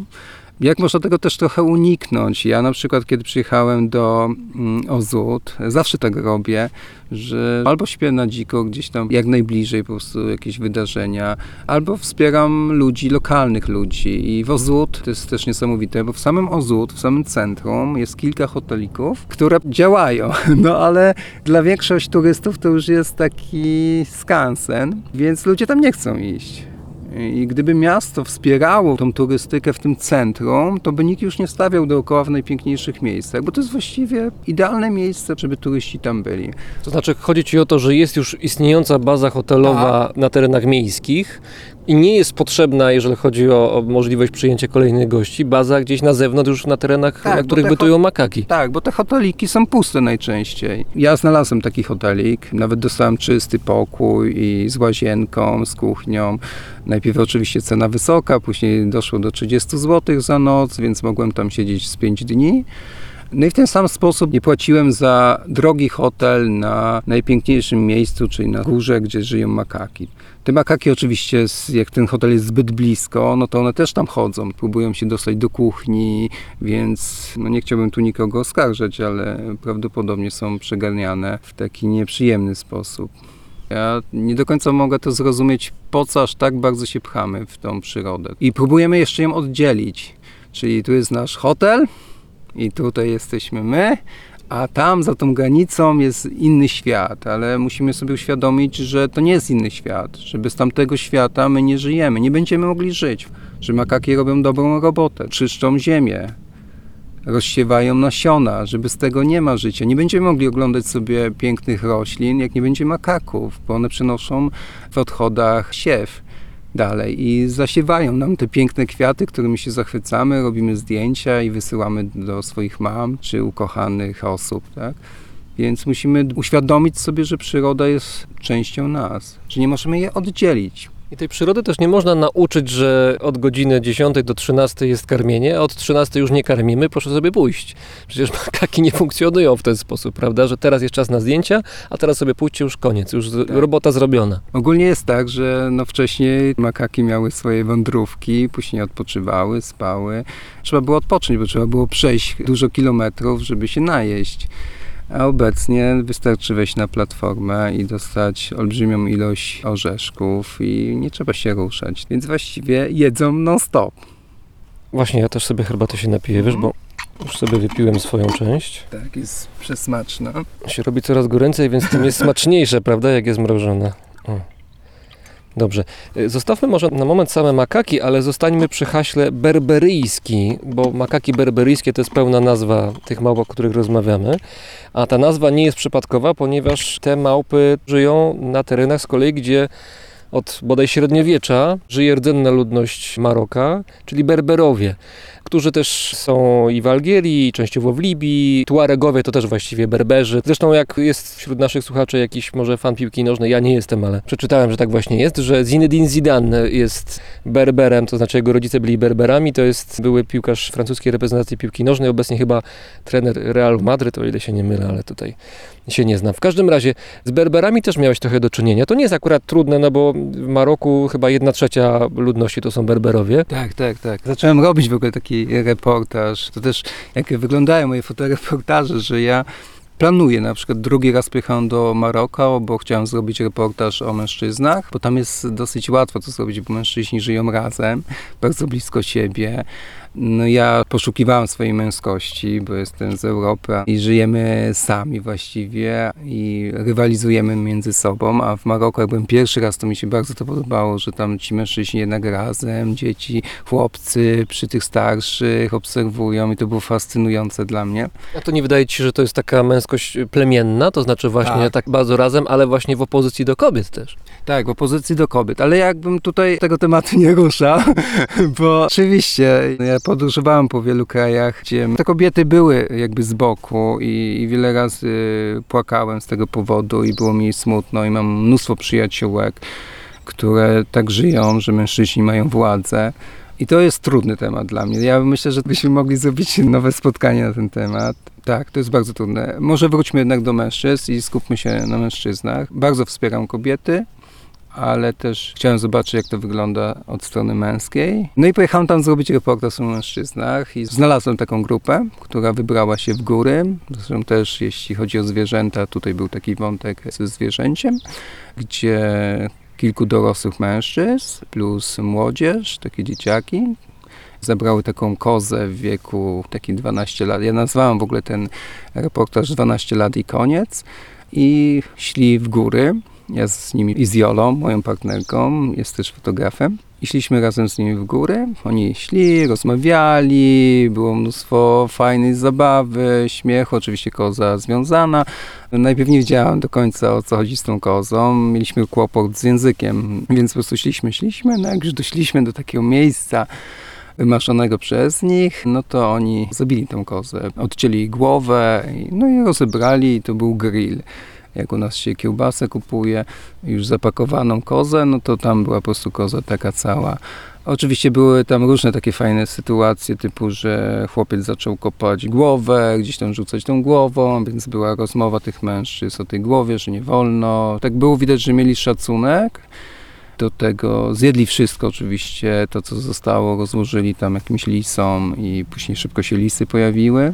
Jak można tego też trochę uniknąć? Ja na przykład, kiedy przyjechałem do mm, Ozut, zawsze tak robię, że albo śpię na dziko gdzieś tam jak najbliżej po prostu jakieś wydarzenia, albo wspieram ludzi, lokalnych ludzi. I w Ozut to jest też niesamowite, bo w samym Ozut, w samym centrum jest kilka hotelików, które działają, no ale dla większości turystów to już jest taki skansen, więc ludzie tam nie chcą iść. I gdyby miasto wspierało tą turystykę w tym centrum, to by nikt już nie stawiał dookoła w najpiękniejszych miejscach, bo to jest właściwie idealne miejsce, żeby turyści tam byli. To znaczy chodzi Ci o to, że jest już istniejąca baza hotelowa na terenach miejskich i nie jest potrzebna, jeżeli chodzi o, o możliwość przyjęcia kolejnych gości, baza gdzieś na zewnątrz już na terenach, Tak, na których te bytują makaki. Tak, bo te hoteliki są puste najczęściej. Ja znalazłem taki hotelik, nawet dostałem czysty pokój i z łazienką, z kuchnią. Najpierw oczywiście cena wysoka, później doszło do 30 zł za noc, więc mogłem tam siedzieć z 5 dni. No i w ten sam sposób nie płaciłem za drogi hotel na najpiękniejszym miejscu, czyli na górze, gdzie żyją makaki. Te makaki oczywiście, jak ten hotel jest zbyt blisko, no to one też tam chodzą, próbują się dostać do kuchni, więc no nie chciałbym tu nikogo oskarżać, ale prawdopodobnie są przeganiane w taki nieprzyjemny sposób. Ja nie do końca mogę to zrozumieć, po co aż tak bardzo się pchamy w tą przyrodę. I próbujemy jeszcze ją oddzielić. Czyli tu jest nasz hotel i tutaj jesteśmy my, a tam za tą granicą jest inny świat, ale musimy sobie uświadomić, że to nie jest inny świat, że bez tamtego świata my nie żyjemy, nie będziemy mogli żyć, że makaki robią dobrą robotę, czyszczą ziemię, rozsiewają nasiona, że bez tego nie ma życia. Nie będziemy mogli oglądać sobie pięknych roślin, jak nie będzie makaków, bo one przynoszą w odchodach siew dalej i zasiewają nam te piękne kwiaty, którymi się zachwycamy, robimy zdjęcia i wysyłamy do swoich mam czy ukochanych osób, tak? Więc musimy uświadomić sobie, że przyroda jest częścią nas, że nie możemy je oddzielić. I tej przyrody też nie można nauczyć, że od godziny 10 do 13 jest karmienie, a od 13 już nie karmimy, proszę sobie pójść. Przecież makaki nie funkcjonują w ten sposób, prawda? Że teraz jest czas na zdjęcia, a teraz sobie pójdźcie, już koniec, już z- robota zrobiona. Ogólnie jest tak, że no wcześniej makaki miały swoje wędrówki, później odpoczywały, spały. Trzeba było odpocząć, bo trzeba było przejść dużo kilometrów, żeby się najeść. A obecnie wystarczy wejść na platformę i dostać olbrzymią ilość orzeszków i nie trzeba się ruszać. Więc właściwie jedzą non-stop. Właśnie, ja też sobie herbaty się napiję, wiesz, bo już sobie wypiłem swoją część. Tak, jest przesmaczna. Się robi coraz goręcej, więc tym jest smaczniejsze, prawda, jak jest mrożone. O. Dobrze. Y, Zostawmy może na moment same makaki, ale zostańmy przy haśle berberyjski, bo makaki berberyjskie to jest pełna nazwa tych małp, o których rozmawiamy. A ta nazwa nie jest przypadkowa, ponieważ te małpy żyją na terenach z kolei, gdzie od bodaj średniowiecza żyje rdzenna ludność Maroka, czyli Berberowie, którzy też są i w Algierii, i częściowo w Libii. Tuaregowie to też właściwie Berberzy. Zresztą jak jest wśród naszych słuchaczy jakiś może fan piłki nożnej, ja nie jestem, ale przeczytałem, że tak właśnie jest, że Zinedine Zidane jest Berberem, to znaczy jego rodzice byli Berberami, to jest były piłkarz francuskiej reprezentacji piłki nożnej, obecnie chyba trener Realu Madryt, o ile się nie mylę, ale tutaj się nie znam. W każdym razie z Berberami też miałeś trochę do czynienia. To nie jest akurat trudne, no bo w Maroku chyba jedna trzecia ludności to są Berberowie. Tak, tak, tak. Zacząłem robić w ogóle taki reportaż. To też, jak wyglądają moje fotoreportaże, że ja planuję, na przykład drugi raz pojechałem do Maroka, bo chciałem zrobić reportaż o mężczyznach, bo tam jest dosyć łatwo to zrobić, bo mężczyźni żyją razem, bardzo blisko siebie. No ja poszukiwałem swojej męskości, bo jestem z Europy i żyjemy sami właściwie i rywalizujemy między sobą, a w Maroku jak byłem pierwszy raz, to mi się bardzo to podobało, że tam ci mężczyźni jednak razem, dzieci, chłopcy przy tych starszych obserwują i to było fascynujące dla mnie. A to nie wydaje ci się, że to jest taka męskość plemienna, to znaczy właśnie tak, Tak. bardzo razem, ale właśnie w opozycji do kobiet też. Tak, w opozycji do kobiet, ale jakbym tutaj tego tematu nie ruszał, bo oczywiście ja podróżowałem po wielu krajach, gdzie te kobiety były jakby z boku i, i wiele razy płakałem z tego powodu i było mi smutno i mam mnóstwo przyjaciółek, które tak żyją, że mężczyźni mają władzę. I to jest trudny temat dla mnie. Ja myślę, że byśmy mogli zrobić nowe spotkanie na ten temat. Tak, to jest bardzo trudne. Może wróćmy jednak do mężczyzn i skupmy się na mężczyznach. Bardzo wspieram kobiety, ale też chciałem zobaczyć, jak to wygląda od strony męskiej. No i pojechałem tam zrobić reportaż o mężczyznach i znalazłem taką grupę, która wybrała się w góry. Zresztą też, jeśli chodzi o zwierzęta, tutaj był taki wątek ze zwierzęciem, gdzie kilku dorosłych mężczyzn plus młodzież, takie dzieciaki, zabrały taką kozę w wieku taki 12 lat. Ja nazwałem w ogóle ten reportaż 12 lat i koniec i szli w góry. Ja z nimi i z Jolą, moją partnerką, jest też fotografem. I szliśmy razem z nimi w góry. Oni szli, rozmawiali, było mnóstwo fajnej zabawy, śmiechu, oczywiście koza związana. Najpierw nie wiedziałem do końca o co chodzi z tą kozą. Mieliśmy kłopot z językiem, więc po prostu szliśmy, szliśmy. No jak już doszliśmy do takiego miejsca, wymarzonego przez nich, no to oni zabili tą kozę. Odcięli głowę, no i rozebrali to był grill. Jak u nas się kiełbasę kupuje, już zapakowaną kozę, no to tam była po prostu koza taka cała. Oczywiście były tam różne takie fajne sytuacje, typu, że chłopiec zaczął kopać głowę, gdzieś tam rzucać tą głową, więc była rozmowa tych mężczyzn o tej głowie, że nie wolno. Tak było widać, że mieli szacunek do tego. Zjedli wszystko oczywiście, to co zostało, rozłożyli tam jakimś lisom i później szybko się lisy pojawiły.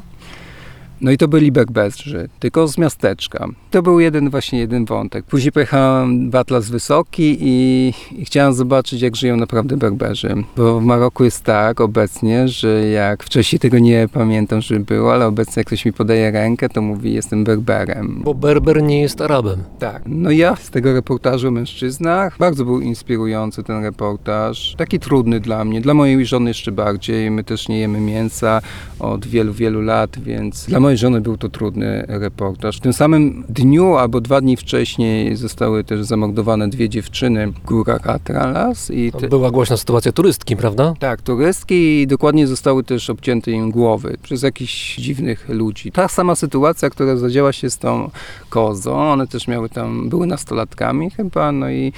No i to byli Berberzy, tylko z miasteczka. To był jeden właśnie jeden wątek. Później pojechałem w Atlas Wysoki i, i chciałem zobaczyć, jak żyją naprawdę Berberzy. Bo w Maroku jest tak obecnie, że jak wcześniej tego nie pamiętam, że było, ale obecnie jak ktoś mi podaje rękę, to mówi jestem Berberem. Bo Berber nie jest Arabem. Tak. No ja z tego reportażu o mężczyznach, bardzo był inspirujący ten reportaż. Taki trudny dla mnie, dla mojej żony jeszcze bardziej. My też nie jemy mięsa od wielu, wielu lat, więc dla mojej żony był to trudny reportaż. W tym samym dniu albo dwa dni wcześniej zostały też zamordowane dwie dziewczyny w górach Atralas i te, Była głośna sytuacja turystki, prawda? tak, turystki i dokładnie zostały też obcięte im głowy przez jakichś dziwnych ludzi. Ta sama sytuacja, która zadziała się z tą kozą, one też miały tam, były nastolatkami chyba, no i,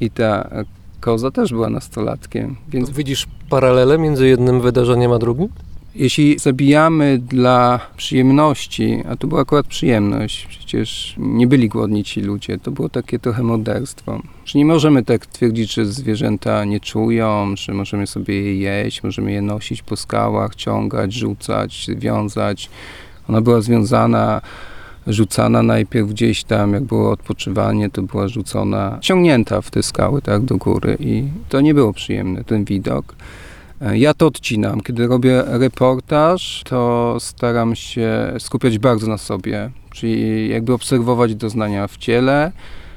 i ta koza też była nastolatkiem, więc Widzisz paralele między jednym wydarzeniem a drugim? Jeśli zabijamy dla przyjemności, a to była akurat przyjemność, przecież nie byli głodni ci ludzie, to było takie trochę morderstwo. Że nie możemy tak twierdzić, że zwierzęta nie czują, że możemy sobie je jeść, możemy je nosić po skałach, ciągać, rzucać, wiązać. Ona była związana, rzucana najpierw gdzieś tam, jak było odpoczywanie, to była rzucona, ciągnięta w te skały, tak, do góry i to nie było przyjemne, ten widok. Ja to odcinam. Kiedy robię reportaż, to staram się skupiać bardzo na sobie, czyli jakby obserwować doznania w ciele,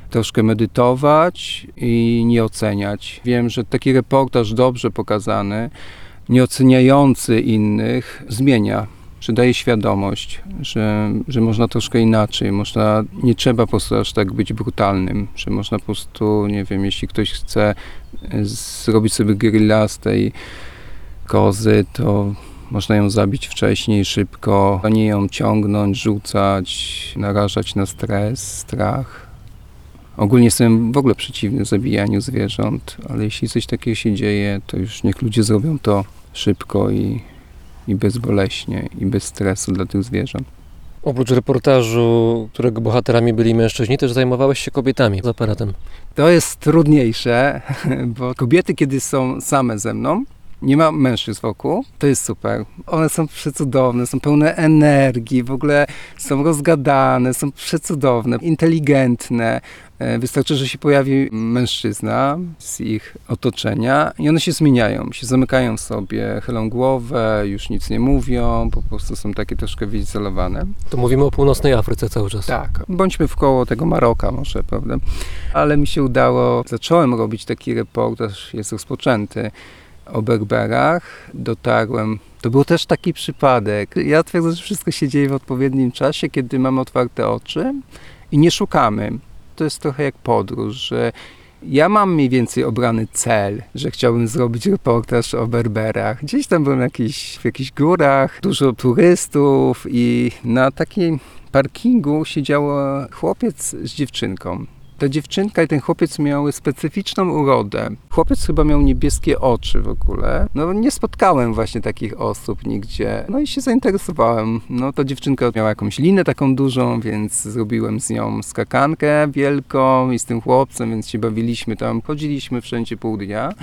troszkę medytować i nie oceniać. Wiem, że taki reportaż dobrze pokazany, nie oceniający innych, zmienia, że daje świadomość, że, że można troszkę inaczej, można, nie trzeba po prostu aż tak być brutalnym, że można po prostu, nie wiem, jeśli ktoś chce e, zrobić sobie grilla z tej kozy, to można ją zabić wcześniej, szybko, a nie ją ciągnąć, rzucać, narażać na stres, strach. Ogólnie jestem w ogóle przeciwny zabijaniu zwierząt, ale jeśli coś takiego się dzieje, to już niech ludzie zrobią to szybko i, i bezboleśnie, i bez stresu dla tych zwierząt. Oprócz reportażu, którego bohaterami byli mężczyźni, też zajmowałeś się kobietami z aparatem. To jest trudniejsze, bo kobiety, kiedy są same ze mną, nie ma mężczyzn wokół, to jest super. One są przecudowne, są pełne energii, w ogóle są rozgadane, są przecudowne, inteligentne. E, Wystarczy, że się pojawi mężczyzna z ich otoczenia i one się zmieniają, się zamykają sobie, chylą głowę, już nic nie mówią, po prostu są takie troszkę wyizolowane. To mówimy o północnej Afryce cały czas. Tak, bądźmy w koło tego Maroka może, prawda? Ale mi się udało, zacząłem robić taki reportaż, jest rozpoczęty, o Berberach. Dotarłem, to był też taki przypadek. Ja twierdzę, że wszystko się dzieje w odpowiednim czasie, kiedy mamy otwarte oczy i nie szukamy. To jest trochę jak podróż, że ja mam mniej więcej obrany cel, że chciałbym zrobić reportaż o Berberach. Gdzieś tam byłem jakiś, w jakichś górach, dużo turystów i na takim parkingu siedział chłopiec z dziewczynką. Ta dziewczynka i ten chłopiec miały specyficzną urodę. Chłopiec chyba miał niebieskie oczy w ogóle. No nie spotkałem właśnie takich osób nigdzie. No i się zainteresowałem. No to dziewczynka miała jakąś linę taką dużą, więc zrobiłem z nią skakankę wielką i z tym chłopcem, więc się bawiliśmy tam. Chodziliśmy wszędzie pół dnia.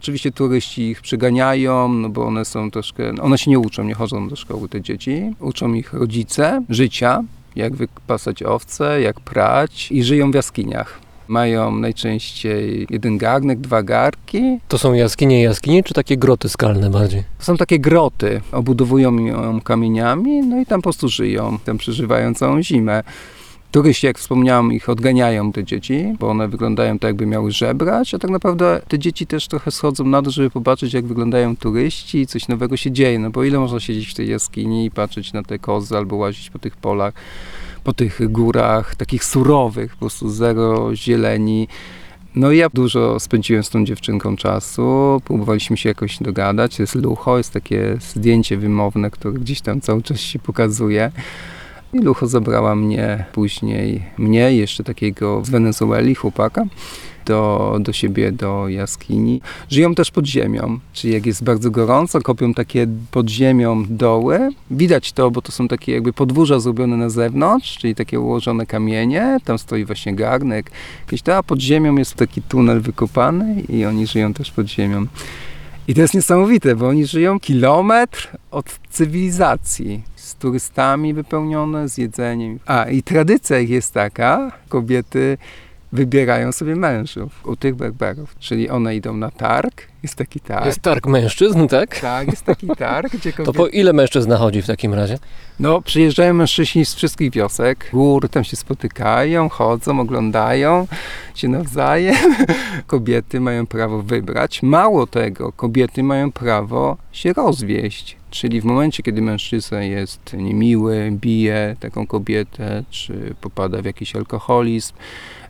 Oczywiście turyści ich przyganiają, no bo one są troszkę, one się nie uczą, nie chodzą do szkoły te dzieci. Uczą ich rodzice życia, jak wypasać owce, jak prać i żyją w jaskiniach. Mają najczęściej jeden garnek, dwa garki. To są jaskinie jaskinie, czy takie groty skalne bardziej? Są takie groty, obudowują ją kamieniami, no i tam po prostu żyją, tam przeżywają całą zimę. Turyści, jak wspomniałem, ich odganiają te dzieci, bo one wyglądają tak, jakby miały żebrać, a tak naprawdę te dzieci też trochę schodzą na dół, żeby popatrzeć, jak wyglądają turyści i coś nowego się dzieje. No bo ile można siedzieć w tej jaskini i patrzeć na te kozy albo łazić po tych polach, po tych górach, takich surowych, po prostu zero zieleni. No i ja dużo spędziłem z tą dziewczynką czasu, próbowaliśmy się jakoś dogadać. Jest Lucho, jest takie zdjęcie wymowne, które gdzieś tam cały czas się pokazuje. I Lucho zabrała mnie później, mnie jeszcze takiego z Wenezueli, chłopaka, do, do siebie, do jaskini. Żyją też pod ziemią, czyli jak jest bardzo gorąco, kopią takie pod ziemią doły. Widać to, bo to są takie jakby podwórza zrobione na zewnątrz, czyli takie ułożone kamienie. Tam stoi właśnie garnek, jakieś to, a pod ziemią jest taki tunel wykopany i oni żyją też pod ziemią. I to jest niesamowite, bo oni żyją kilometr od cywilizacji, z turystami wypełnione, z jedzeniem. A i tradycja ich jest taka, kobiety wybierają sobie mężów u tych Berberów, czyli one idą na targ, jest taki targ. Jest targ mężczyzn, tak? Tak, jest taki targ, gdzie To po ile mężczyzn nachodzi w takim razie? No, przyjeżdżają mężczyźni z wszystkich wiosek, gór, tam się spotykają, chodzą, oglądają się nawzajem. Kobiety mają prawo wybrać. Mało tego, kobiety mają prawo się rozwieść. Czyli w momencie, kiedy mężczyzna jest niemiły, bije taką kobietę, czy popada w jakiś alkoholizm,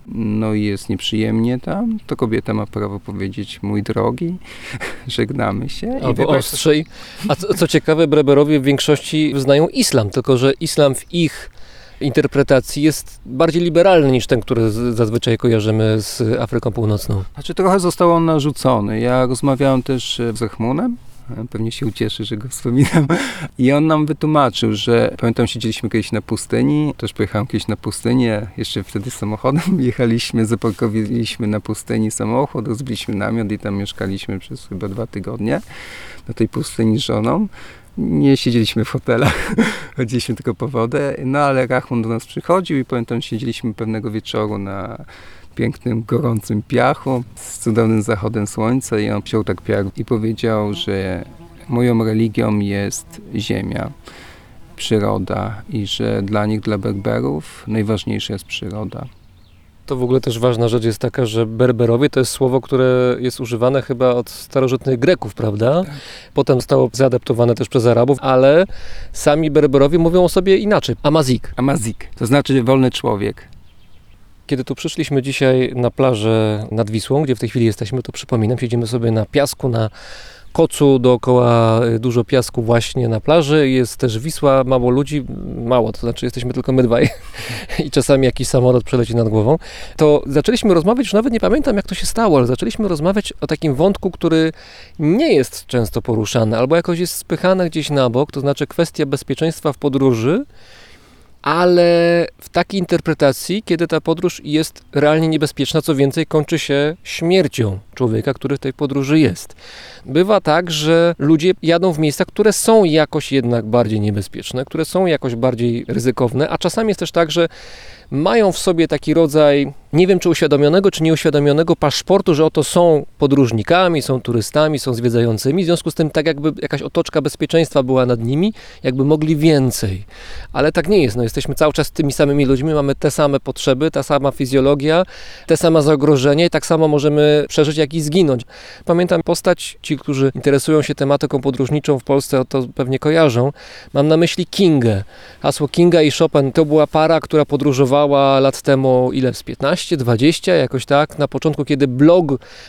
no i jest nieprzyjemnie tam, to kobieta ma prawo powiedzieć, mój drogi, żegnamy się. Albo wybrać- ostrzej. A co, co ciekawe, Breberowie w większości wyznają islam, tylko że islam w ich interpretacji jest bardziej liberalny niż ten, który zazwyczaj kojarzymy z Afryką Północną. Znaczy trochę został on narzucony. Ja rozmawiałem też z Zechmunem, e, pewnie się ucieszy, że go wspominam. I on nam wytłumaczył, że pamiętam, siedzieliśmy kiedyś na pustyni, też pojechałem kiedyś na pustynię, jeszcze wtedy samochodem jechaliśmy, zaparkowaliśmy na pustyni samochód, rozbiliśmy namiot i tam mieszkaliśmy przez chyba dwa tygodnie na tej pustyni z żoną. Nie siedzieliśmy w hotelach, chodziliśmy tylko po wodę, no ale Rachman do nas przychodził i pamiętam, siedzieliśmy pewnego wieczoru na pięknym, gorącym piachu z cudownym zachodem słońca i on wziął tak piach i powiedział, że moją religią jest ziemia, przyroda i że dla nich, dla Berberów najważniejsza jest przyroda. To w ogóle też ważna rzecz jest taka, że Berberowie to jest słowo, które jest używane chyba od starożytnych Greków, prawda? Potem zostało zaadaptowane też przez Arabów, ale sami Berberowie mówią o sobie inaczej. Amazik. Amazik, to znaczy wolny człowiek. Kiedy tu przyszliśmy dzisiaj na plażę nad Wisłą, gdzie w tej chwili jesteśmy, to przypominam, siedzimy sobie na piasku, na kocu, dookoła y, dużo piasku właśnie na plaży. Jest też Wisła, mało ludzi, mało, to znaczy jesteśmy tylko my dwaj i czasami jakiś samolot przeleci nad głową. To zaczęliśmy rozmawiać, już nawet nie pamiętam jak to się stało, ale zaczęliśmy rozmawiać o takim wątku, który nie jest często poruszany, albo jakoś jest spychany gdzieś na bok, to znaczy kwestia bezpieczeństwa w podróży ale w takiej interpretacji, kiedy ta podróż jest realnie niebezpieczna, co więcej, kończy się śmiercią człowieka, który w tej podróży jest. Bywa tak, że ludzie jadą w miejsca, które są jakoś jednak bardziej niebezpieczne, które są jakoś bardziej ryzykowne, a czasami jest też tak, że mają w sobie taki rodzaj, nie wiem czy uświadomionego, czy nieuświadomionego paszportu, że oto są podróżnikami, są turystami, są zwiedzającymi, w związku z tym tak jakby jakaś otoczka bezpieczeństwa była nad nimi, jakby mogli więcej. Ale tak nie jest, no jesteśmy cały czas tymi samymi ludźmi, mamy te same potrzeby, ta sama fizjologia, te same zagrożenie i tak samo możemy przeżyć, jak i zginąć. Pamiętam postać, ci, którzy interesują się tematyką podróżniczą w Polsce, to pewnie kojarzą. Mam na myśli Kingę. Hasło Kinga i Chopin to była para, która podróżowała lat temu, ile z 15, 20, jakoś tak. Na początku, kiedy blog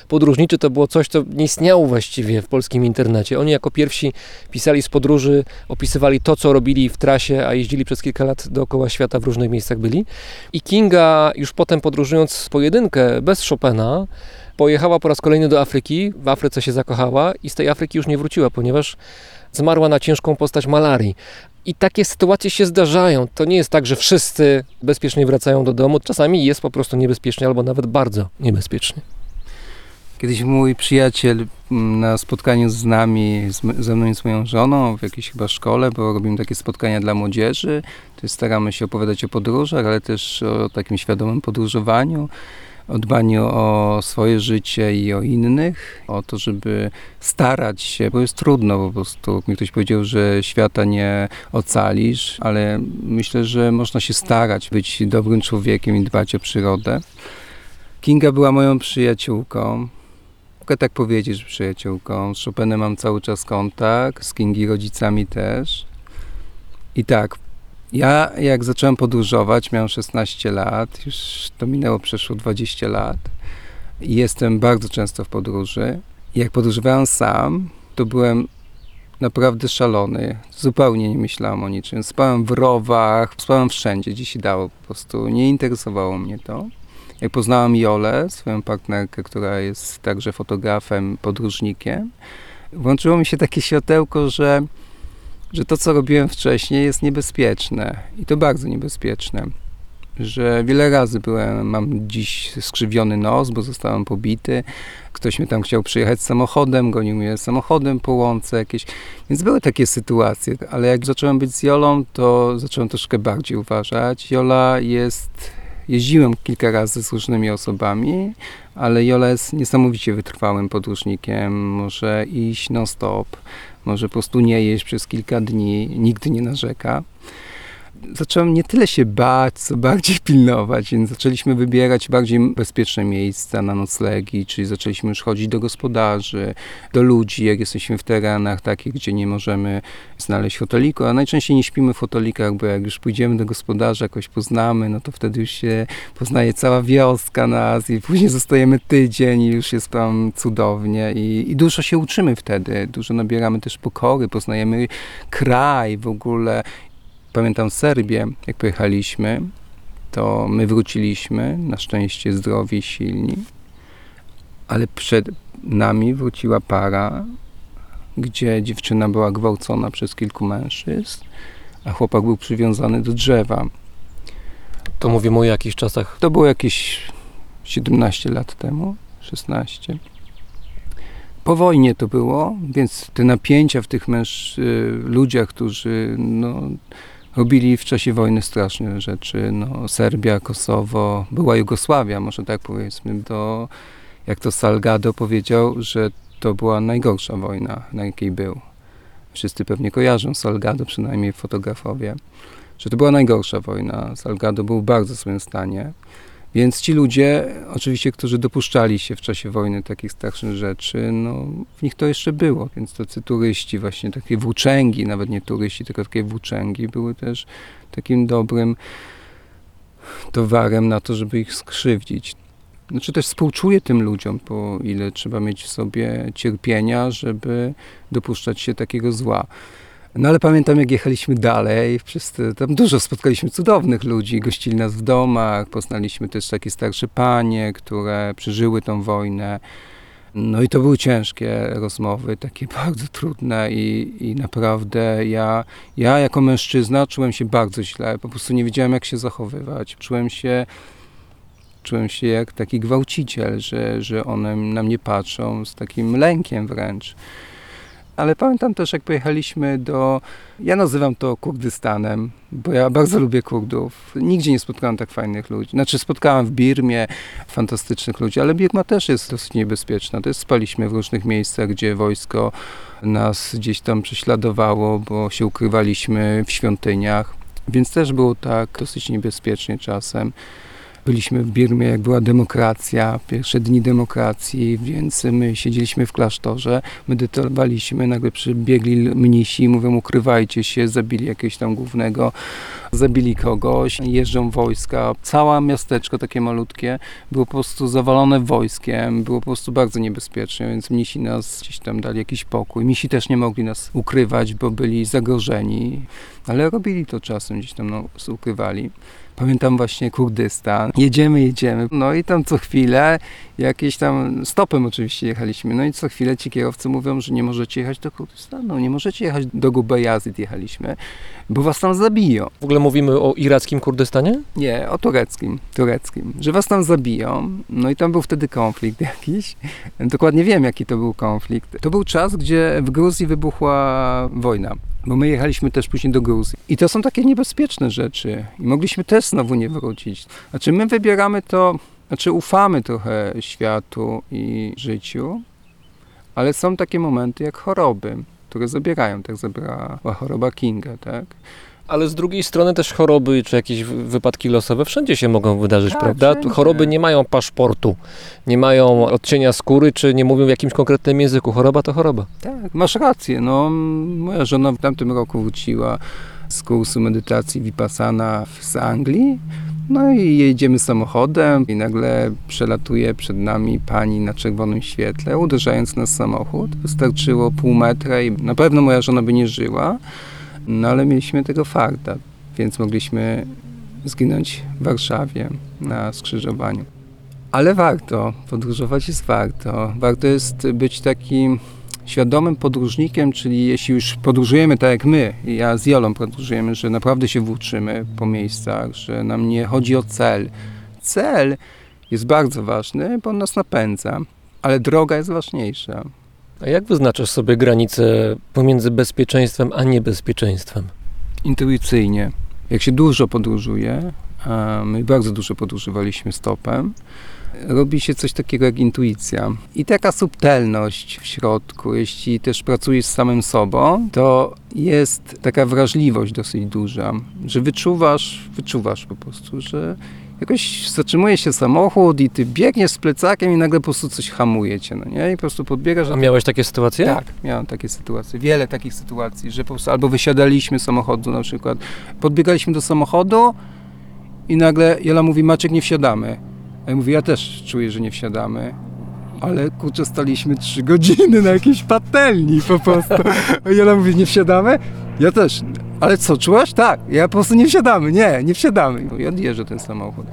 podróżniczy to było coś, co nie istniało właściwie w polskim internecie. Oni jako pierwsi pisali z podróży, opisywali to, co robili w trasie, a jeździli przez kilka lat dookoła świata, w różnych miejscach byli. I Kinga już potem podróżując pojedynkę, bez Chopina, pojechała po raz kolejny do Afryki, w Afryce się zakochała i z tej Afryki już nie wróciła, ponieważ zmarła na ciężką postać malarii. I takie sytuacje się zdarzają. To nie jest tak, że wszyscy bezpiecznie wracają do domu. Czasami jest po prostu niebezpiecznie albo nawet bardzo niebezpiecznie. Kiedyś mój przyjaciel mm, na spotkaniu z nami, z, ze mną i z moją żoną, w jakiejś chyba szkole, bo robimy takie spotkania dla młodzieży, to staramy się opowiadać o podróżach, ale też o takim świadomym podróżowaniu, o dbaniu o swoje życie i o innych, o to, żeby starać się, bo jest trudno po prostu. Mi ktoś powiedział, że świata nie ocalisz, ale myślę, że można się starać być dobrym człowiekiem i dbać o przyrodę. Kinga była moją przyjaciółką. Mogę tak powiedzieć, że przyjaciółką. Z Chopinem mam cały czas kontakt, z Kingi rodzicami też. I tak, ja jak zacząłem podróżować, miałem 16 lat, już to minęło przeszło 20 lat. I jestem bardzo często w podróży. Jak podróżowałem sam, to byłem naprawdę szalony. Zupełnie nie myślałem o niczym. Spałem w rowach, spałem wszędzie, gdzie się dało po prostu. Nie interesowało mnie to. Jak poznałam Jolę, swoją partnerkę, która jest także fotografem, podróżnikiem, włączyło mi się takie światełko, że, że to, co robiłem wcześniej, jest niebezpieczne. I to bardzo niebezpieczne. Że wiele razy byłem, mam dziś skrzywiony nos, bo zostałem pobity. Ktoś mnie tam chciał przyjechać samochodem, gonił mnie samochodem po łące jakieś. Więc były takie sytuacje, ale jak zacząłem być z Jolą, to zacząłem troszkę bardziej uważać. Jola jest Jeździłem kilka razy z różnymi osobami, ale Jola jest niesamowicie wytrwałym podróżnikiem. Może iść non-stop, może po prostu nie jeść przez kilka dni, nigdy nie narzeka. Zacząłem nie tyle się bać, co bardziej pilnować, więc zaczęliśmy wybierać bardziej bezpieczne miejsca na noclegi, czyli zaczęliśmy już chodzić do gospodarzy, do ludzi, jak jesteśmy w terenach takich, gdzie nie możemy znaleźć hoteliku, a najczęściej nie śpimy w hotelikach, bo jak już pójdziemy do gospodarza, jakoś poznamy, no to wtedy już się poznaje cała wioska nas i później zostajemy tydzień i już jest tam cudownie i, i dużo się uczymy wtedy, dużo nabieramy też pokory, poznajemy kraj w ogóle. Pamiętam Serbię, jak pojechaliśmy, to my wróciliśmy, na szczęście zdrowi, silni, ale przed nami wróciła para, gdzie dziewczyna była gwałcona przez kilku mężczyzn, a chłopak był przywiązany do drzewa. To mówimy o jakichś czasach. To było jakieś 17 lat temu, 16. Po wojnie to było, więc te napięcia w tych męż, y, ludziach, którzy no, robili w czasie wojny straszne rzeczy. No, Serbia, Kosowo, była Jugosławia, może tak powiedzmy. To, jak to Salgado powiedział, że to była najgorsza wojna, na jakiej był. Wszyscy pewnie kojarzą Salgado, przynajmniej fotografowie, że to była najgorsza wojna. Salgado był w bardzo złym stanie. Więc ci ludzie, oczywiście, którzy dopuszczali się w czasie wojny takich strasznych rzeczy, no w nich to jeszcze było. Więc tacy turyści, właśnie takie włóczęgi, nawet nie turyści, tylko takie włóczęgi, były też takim dobrym towarem na to, żeby ich skrzywdzić. Znaczy też współczuję tym ludziom, bo ile trzeba mieć w sobie cierpienia, żeby dopuszczać się takiego zła. No ale pamiętam, jak jechaliśmy dalej, te, tam dużo spotkaliśmy cudownych ludzi, gościli nas w domach, poznaliśmy też takie starsze panie, które przeżyły tą wojnę. No i to były ciężkie rozmowy, takie bardzo trudne i, i naprawdę ja, ja jako mężczyzna czułem się bardzo źle, po prostu nie wiedziałem jak się zachowywać. Czułem się, czułem się jak taki gwałciciel, że, że one na mnie patrzą z takim lękiem wręcz. Ale pamiętam też, jak pojechaliśmy do. Ja nazywam to Kurdystanem, bo ja bardzo lubię Kurdów. Nigdzie nie spotkałem tak fajnych ludzi. Znaczy, spotkałem w Birmie fantastycznych ludzi, ale Birma też jest dosyć niebezpieczna. To jest, spaliśmy w różnych miejscach, gdzie wojsko nas gdzieś tam prześladowało, bo się ukrywaliśmy w świątyniach. Więc też było tak dosyć niebezpiecznie czasem. Byliśmy w Birmie, jak była demokracja, pierwsze dni demokracji, więc my siedzieliśmy w klasztorze, medytowaliśmy, nagle przybiegli mnisi mówią ukrywajcie się, zabili jakiegoś tam głównego, zabili kogoś, jeżdżą wojska. Całe miasteczko takie malutkie było po prostu zawalone wojskiem, było po prostu bardzo niebezpiecznie, więc mnisi nas gdzieś tam dali jakiś pokój. Misi też nie mogli nas ukrywać, bo byli zagrożeni, ale robili to czasem, gdzieś tam nas ukrywali. Pamiętam właśnie Kurdystan. Jedziemy, jedziemy. No i tam co chwilę jakieś tam stopem oczywiście jechaliśmy. No i co chwilę ci kierowcy mówią, że nie możecie jechać do Kurdystanu, nie możecie jechać do Gubejazid jechaliśmy, bo was tam zabiją. W ogóle mówimy o irackim Kurdystanie? Nie, o tureckim, tureckim, że was tam zabiją. No i tam był wtedy konflikt jakiś. Dokładnie wiem, jaki to był konflikt. To był czas, gdzie w Gruzji wybuchła wojna. Bo my jechaliśmy też później do Gruzji. I to są takie niebezpieczne rzeczy. I mogliśmy też znowu nie wrócić. Znaczy my wybieramy to, znaczy ufamy trochę światu i życiu, ale są takie momenty jak choroby, które zabierają. Tak zabrała choroba Kinga, tak? Ale z drugiej strony też choroby czy jakieś wy- wypadki losowe wszędzie się mogą wydarzyć, Tak, prawda? wszędzie. Choroby nie mają paszportu, nie mają odcienia skóry, czy nie mówią w jakimś konkretnym języku. Choroba to choroba. Tak, masz rację. No, moja żona w tamtym roku wróciła z kursu medytacji Vipassana z Anglii. No i jedziemy samochodem i nagle przelatuje przed nami pani na czerwonym świetle, uderzając nas samochód. Wystarczyło pół metra i na pewno moja żona by nie żyła, no ale mieliśmy tego farta, więc mogliśmy zginąć w Warszawie na skrzyżowaniu. Ale warto, podróżować jest warto. Warto jest być takim świadomym podróżnikiem, czyli jeśli już podróżujemy tak jak my, ja z Jolą podróżujemy, że naprawdę się włóczymy po miejscach, że nam nie chodzi o cel. Cel jest bardzo ważny, bo on nas napędza, ale droga jest ważniejsza. A jak wyznaczasz sobie granicę pomiędzy bezpieczeństwem a niebezpieczeństwem? Intuicyjnie. Jak się dużo podróżuje, a my bardzo dużo podróżowaliśmy stopem, robi się coś takiego jak intuicja. I taka subtelność w środku, jeśli też pracujesz z samym sobą, to jest taka wrażliwość dosyć duża, że wyczuwasz, wyczuwasz po prostu, że jakoś zatrzymuje się samochód i ty biegniesz z plecakiem i nagle po prostu coś hamuje cię, no nie? I po prostu podbiegasz... A miałeś takie sytuacje? Tak, miałem takie sytuacje, wiele takich sytuacji, że po prostu albo wysiadaliśmy z samochodu na przykład, podbiegaliśmy do samochodu i nagle Jola mówi, Maciek, nie wsiadamy. A ja mówię, ja też czuję, że nie wsiadamy. Ale kurczę, staliśmy trzy godziny na jakiejś patelni po prostu. A Jola mówi, nie wsiadamy? Ja też. Ale co, czułaś? Tak. Ja po prostu nie wsiadamy. Nie, nie wsiadamy. I odjeżdżę ten samochód.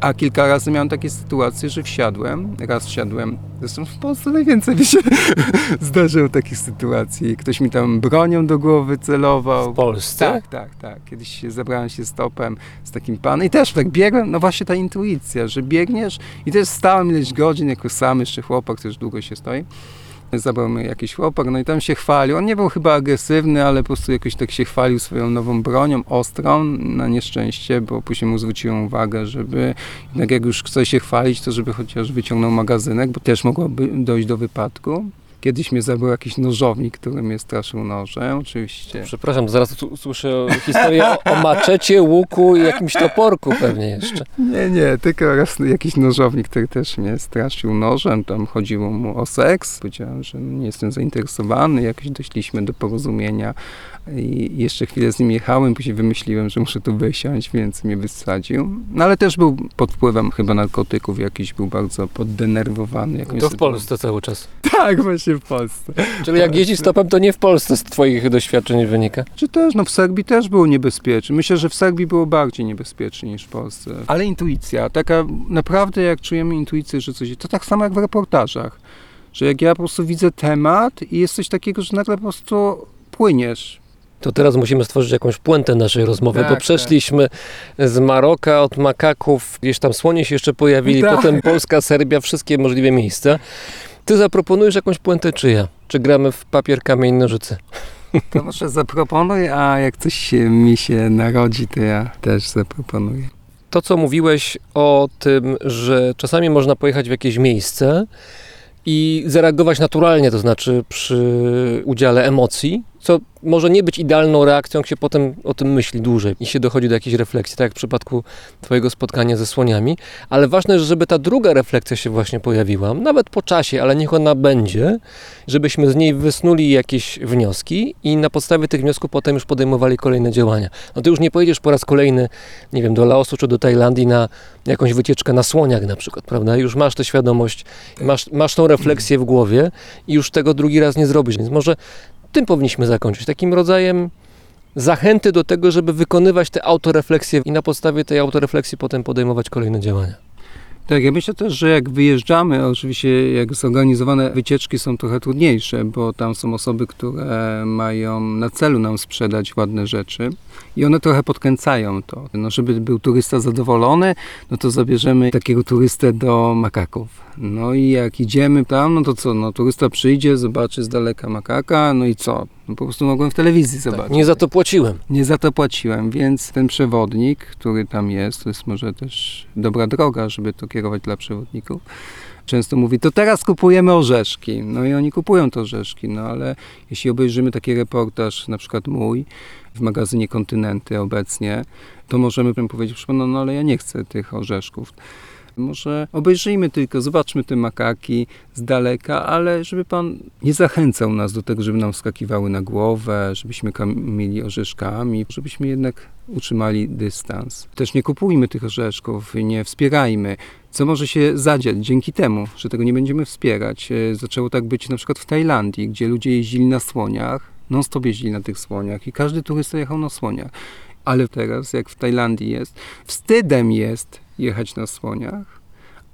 A kilka razy miałem takie sytuacje, że wsiadłem, raz wsiadłem, zresztą w Polsce najwięcej mi się zdarzyło takich sytuacji. Ktoś mi tam bronią do głowy celował. W Polsce? Tak, tak, tak. Kiedyś zabrałem się stopem z takim panem i też tak biegłem, no właśnie ta intuicja, że biegniesz i też stałem ileś godzin jako sam, jeszcze chłopak też długo się stoi. Zabrał mnie jakiś chłopak, no i tam się chwalił. On nie był chyba agresywny, ale po prostu jakoś tak się chwalił swoją nową bronią, ostrą, na nieszczęście, bo później mu zwróciłem uwagę, żeby jednak jak już chce się chwalić, to żeby chociaż wyciągnął magazynek, bo też mogłoby dojść do wypadku. Kiedyś mnie zabrał jakiś nożownik, który mnie straszył nożem, oczywiście. Przepraszam, zaraz słyszę historię o, o maczecie, łuku i jakimś toporku pewnie jeszcze. Nie, nie, tylko raz jakiś nożownik, który też mnie straszył nożem, tam chodziło mu o seks. Powiedziałem, że nie jestem zainteresowany, jakoś doszliśmy do porozumienia i jeszcze chwilę z nim jechałem, później wymyśliłem, że muszę tu wysiąść, więc mnie wysadził. No ale też był pod wpływem chyba narkotyków jakiś, był bardzo poddenerwowany. Jakąś To w. Polsce cały czas. Tak, właśnie w Polsce. Czyli jak jeździsz stopem, to nie w Polsce z twoich doświadczeń wynika. Czy też, no w Serbii też było niebezpiecznie. Myślę, że w Serbii było bardziej niebezpiecznie niż w Polsce. Ale intuicja, taka naprawdę jak czujemy intuicję, że coś, to tak samo jak w reportażach. Że jak ja po prostu widzę temat i jest coś takiego, że nagle po prostu płyniesz. To teraz musimy stworzyć jakąś puentę naszej rozmowy, Tak, bo tak. przeszliśmy z Maroka od makaków, gdzieś tam słonie się jeszcze pojawili, Tak. potem Polska, Serbia, wszystkie możliwe miejsca. Ty zaproponujesz jakąś puentę czy ja? Czy gramy w papier, kamień, nożyce? To może zaproponuj, a jak coś mi się narodzi, to ja też zaproponuję. To, co mówiłeś o tym, że czasami można pojechać w jakieś miejsce i zareagować naturalnie, to znaczy przy udziale emocji, co może nie być idealną reakcją, jak się potem o tym myśli dłużej i się dochodzi do jakiejś refleksji, tak jak w przypadku Twojego spotkania ze słoniami, ale ważne żeby ta druga refleksja się właśnie pojawiła, nawet po czasie, ale niech ona będzie, żebyśmy z niej wysnuli jakieś wnioski i na podstawie tych wniosków potem już podejmowali kolejne działania. No ty już nie pojedziesz po raz kolejny, nie wiem, do Laosu czy do Tajlandii na jakąś wycieczkę na słoniach na przykład, prawda? Już masz tę świadomość, masz, masz tą refleksję w głowie i już tego drugi raz nie zrobisz. Więc może tym powinniśmy zakończyć, takim rodzajem zachęty do tego, żeby wykonywać te autorefleksje i na podstawie tej autorefleksji potem podejmować kolejne działania. Tak, ja myślę też, że jak wyjeżdżamy, oczywiście jak zorganizowane wycieczki są trochę trudniejsze, bo tam są osoby, które mają na celu nam sprzedać ładne rzeczy i one trochę podkręcają to. No, żeby był turysta zadowolony, no to zabierzemy takiego turystę do makaków. No i jak idziemy tam, no to co, no turysta przyjdzie, zobaczy z daleka makaka, no i co? No po prostu mogłem w telewizji zobaczyć. Nie za to płaciłem. Nie za to płaciłem, więc ten przewodnik, który tam jest, to jest może też dobra droga, żeby to kierować dla przewodników. Często mówi, to teraz kupujemy orzeszki. No i oni kupują te orzeszki, no ale jeśli obejrzymy taki reportaż, na przykład mój, w magazynie Kontynenty obecnie, to możemy powiedzieć, pana, no ale ja nie chcę tych orzeszków. Może obejrzyjmy tylko, zobaczmy te makaki z daleka, ale żeby pan nie zachęcał nas do tego, żeby nam wskakiwały na głowę, żebyśmy mieli orzeszkami, żebyśmy jednak utrzymali dystans. Też nie kupujmy tych orzeszków, nie wspierajmy. Co może się zadziać dzięki temu, że tego nie będziemy wspierać? E, Zaczęło tak być na przykład w Tajlandii, gdzie ludzie jeździli na słoniach, non-stop jeździli na tych słoniach i każdy turysta jechał na słoniach. Ale teraz, jak w Tajlandii jest, wstydem jest jechać na słoniach,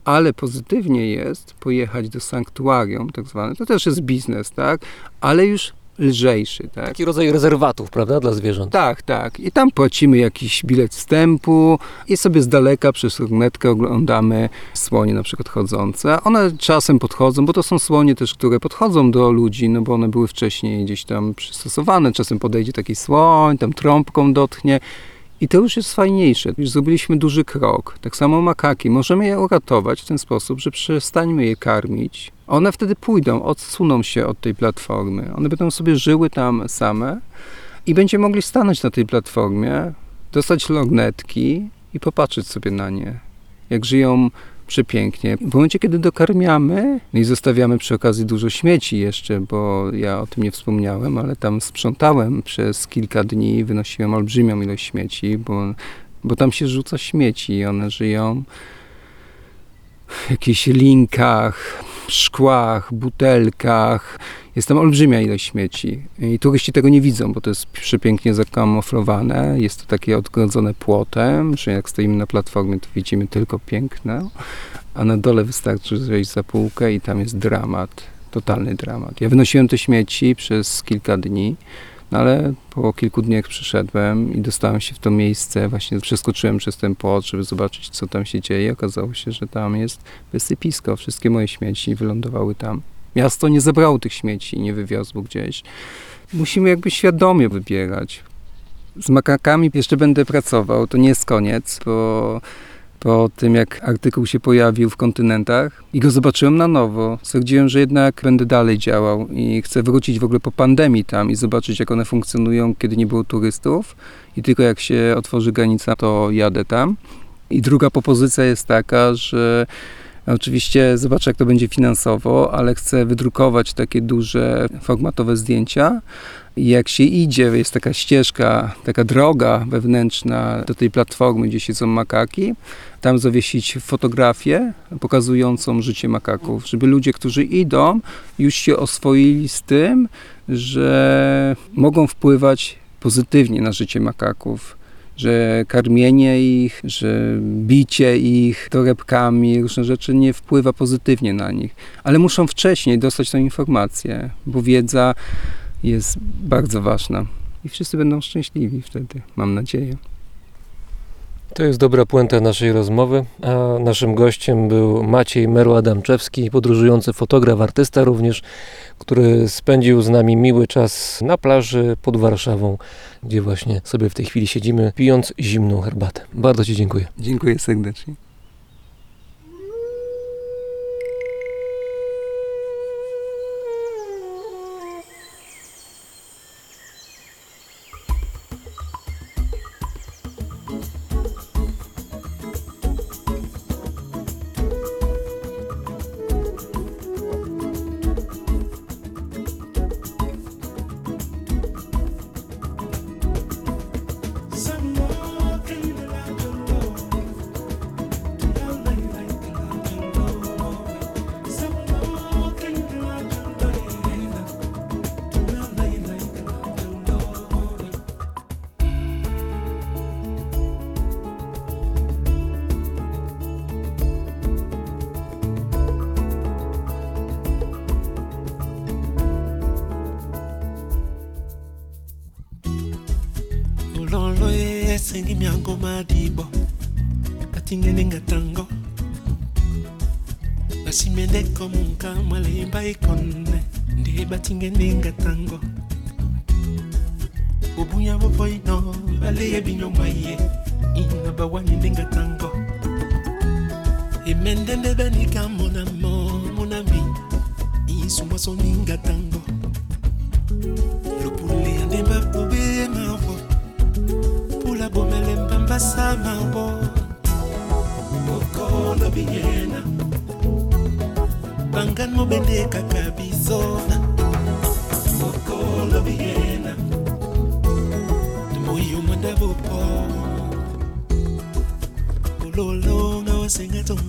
ale pozytywnie jest pojechać do sanktuarium, tak zwane. To też jest biznes, tak? Ale już lżejszy, tak? Taki rodzaj rezerwatów, prawda, dla zwierząt. Tak, tak. I tam płacimy jakiś bilet wstępu i sobie z daleka przez lornetkę oglądamy słonie na przykład chodzące. One czasem podchodzą, bo to są słonie też, które podchodzą do ludzi, no bo one były wcześniej gdzieś tam przystosowane. Czasem podejdzie taki słoń, tam trąbką dotknie. I to już jest fajniejsze. Już zrobiliśmy duży krok. Tak samo makaki. Możemy je uratować w ten sposób, że przestańmy je karmić. One wtedy pójdą, odsuną się od tej platformy. One będą sobie żyły tam same i będziemy mogli stanąć na tej platformie, dostać lornetki i popatrzeć sobie na nie. Jak żyją przepięknie. W momencie, kiedy dokarmiamy no i zostawiamy przy okazji dużo śmieci jeszcze, bo ja o tym nie wspomniałem, ale tam sprzątałem przez kilka dni, wynosiłem olbrzymią ilość śmieci, bo, bo tam się rzuca śmieci i one żyją w jakichś linkach, szkłach, butelkach. Jest tam olbrzymia ilość śmieci i turyści tego nie widzą, bo to jest przepięknie zakamuflowane. Jest to takie odgrodzone płotem, że jak stoimy na platformie, to widzimy tylko piękno, a na dole wystarczy zejść za półkę i tam jest dramat, totalny dramat. Ja wynosiłem te śmieci przez kilka dni, no ale po kilku dniach przyszedłem i dostałem się w to miejsce, właśnie przeskoczyłem przez ten płot, żeby zobaczyć, co tam się dzieje. Okazało się, że tam jest wysypisko. Wszystkie moje śmieci wylądowały tam. Miasto nie zabrało tych śmieci, nie wywiozło gdzieś. Musimy jakby świadomie wybierać. Z makakami jeszcze będę pracował, to nie jest koniec, bo po tym jak artykuł się pojawił w kontynentach i go zobaczyłem na nowo, stwierdziłem, że jednak będę dalej działał i chcę wrócić w ogóle po pandemii tam i zobaczyć, jak one funkcjonują, kiedy nie było turystów i tylko jak się otworzy granica, to jadę tam. I druga propozycja jest taka, że Oczywiście zobaczę, jak to będzie finansowo, ale chcę wydrukować takie duże formatowe zdjęcia. I jak się idzie, jest taka ścieżka, taka droga wewnętrzna do tej platformy, gdzie siedzą makaki, tam zawiesić fotografię pokazującą życie makaków, żeby ludzie, którzy idą, już się oswoili z tym, że mogą wpływać pozytywnie na życie makaków że karmienie ich, że bicie ich torebkami, różne rzeczy nie wpływa pozytywnie na nich. Ale muszą wcześniej dostać tę informację, bo wiedza jest bardzo ważna. I wszyscy będą szczęśliwi wtedy, mam nadzieję. To jest dobra puenta naszej rozmowy, a naszym gościem był Maciej Meru-Adamczewski, podróżujący fotograf, artysta również, który spędził z nami miły czas na plaży pod Warszawą, gdzie właśnie sobie w tej chwili siedzimy, pijąc zimną herbatę. Bardzo Ci dziękuję. Dziękuję serdecznie.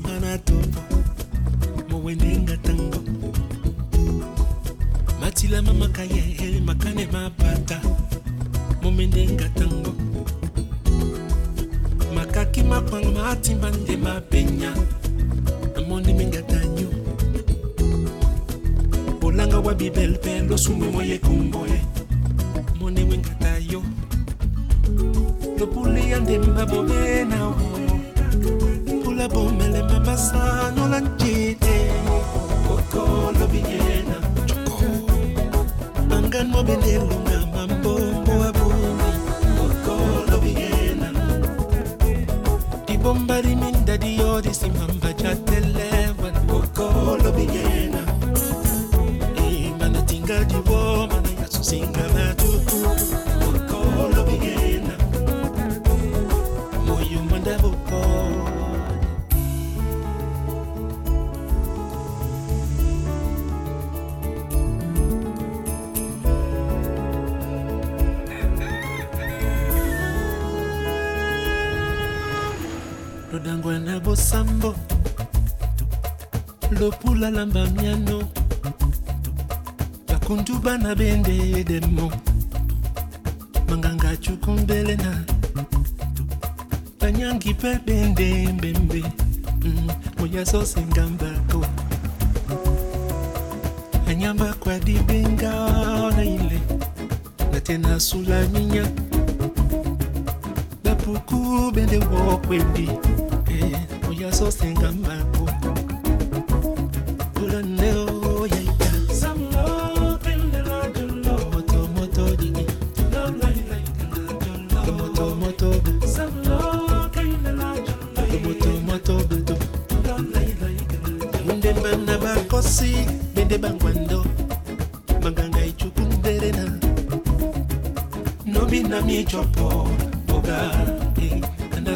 manganato mowendenga tango matilama makaye makane mapata. Momendenga tango makaki makwanga matimba nde mapenya. Amonde mengatanyo olanga wa bibelpe losumwe moye kumboye. Mone wengatayo. Lopuli ya ndemba bobenao Angan mobile balamba miano. Yakuntu bana bendeyedemo manganga cukumbela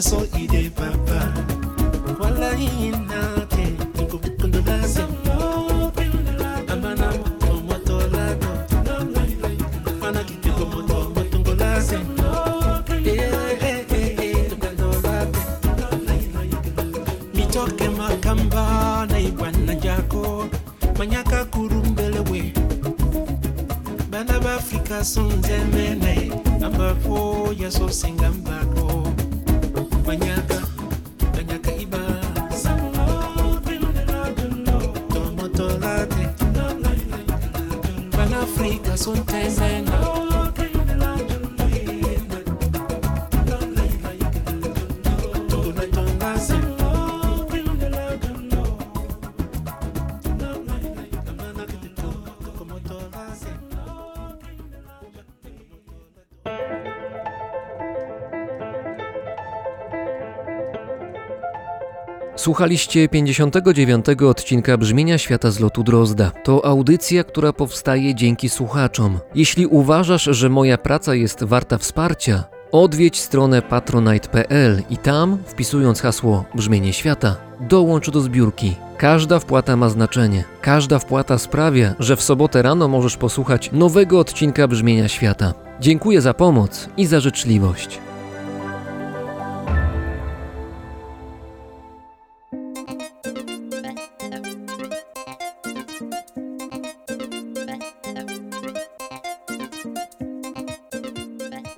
so e dey papa wallahi na te eh, eh, eh, tuko kundola zembo amana omoto lado mana kitiko moto motongola zembo mitoke makamba na ibwana jako. Manyaka kurumbelewe bana ba afrika sonzemene ambapo yasosengambaka Africa son tese Słuchaliście 59. odcinka Brzmienia Świata z lotu Drozda. To audycja, która powstaje dzięki słuchaczom. Jeśli uważasz, że moja praca jest warta wsparcia, odwiedź stronę patronite.pl i tam, wpisując hasło Brzmienie Świata, dołącz do zbiórki. Każda wpłata ma znaczenie. Każda wpłata sprawia, że w sobotę rano możesz posłuchać nowego odcinka Brzmienia Świata. Dziękuję za pomoc i za życzliwość.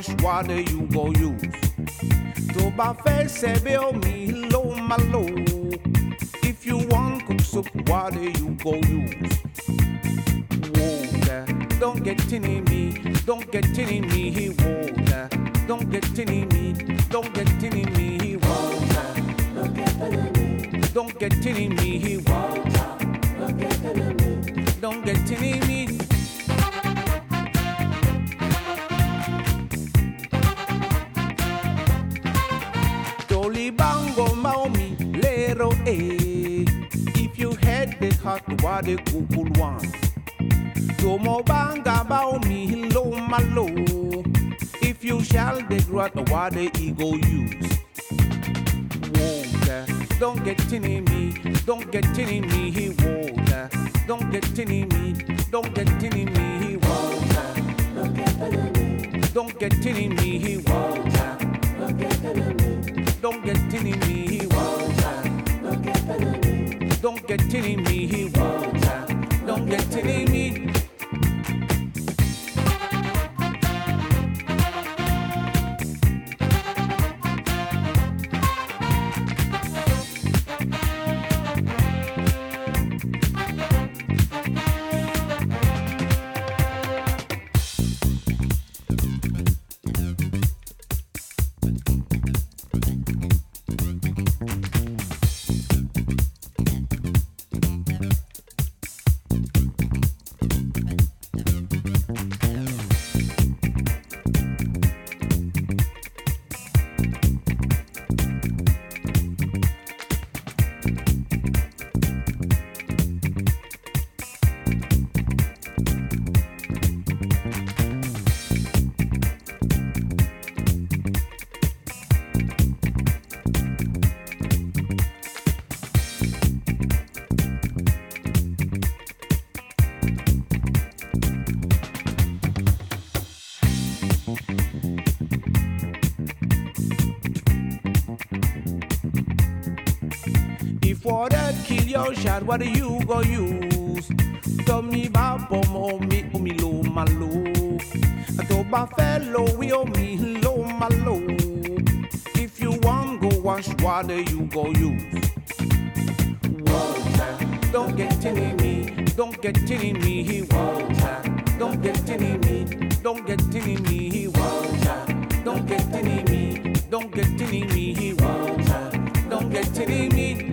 Wash water, you go use. Toba fel sebe owe me low, my low. If you want cook soup water, you go use. Water, don't get in me, don't get in me, water. Don't get in me, don't get in me, water. Don't get in me, don't get in water. Don't get in me. Dolly bango maomi lero eh. If you had the heart, what a cool one. Tomo banga baomi lo malo. If you shall the what a ego use. Water, don't get in me, don't get in me, he water Don't get in me, don't get in me, he water Don't get in me, water. Don't get in me, don't get tilly me. Don't get tilly me. Don't get tilly me. child, what are you go use? Tell me about mo me o me lo my lo. I told my fellow we o me lo my lo. If you want go wash, what you go use? Water, don't get any me, don't get any me. He water, don't get any me, don't get any me. He water, don't get any me, don't get any me. He water, don't get any me.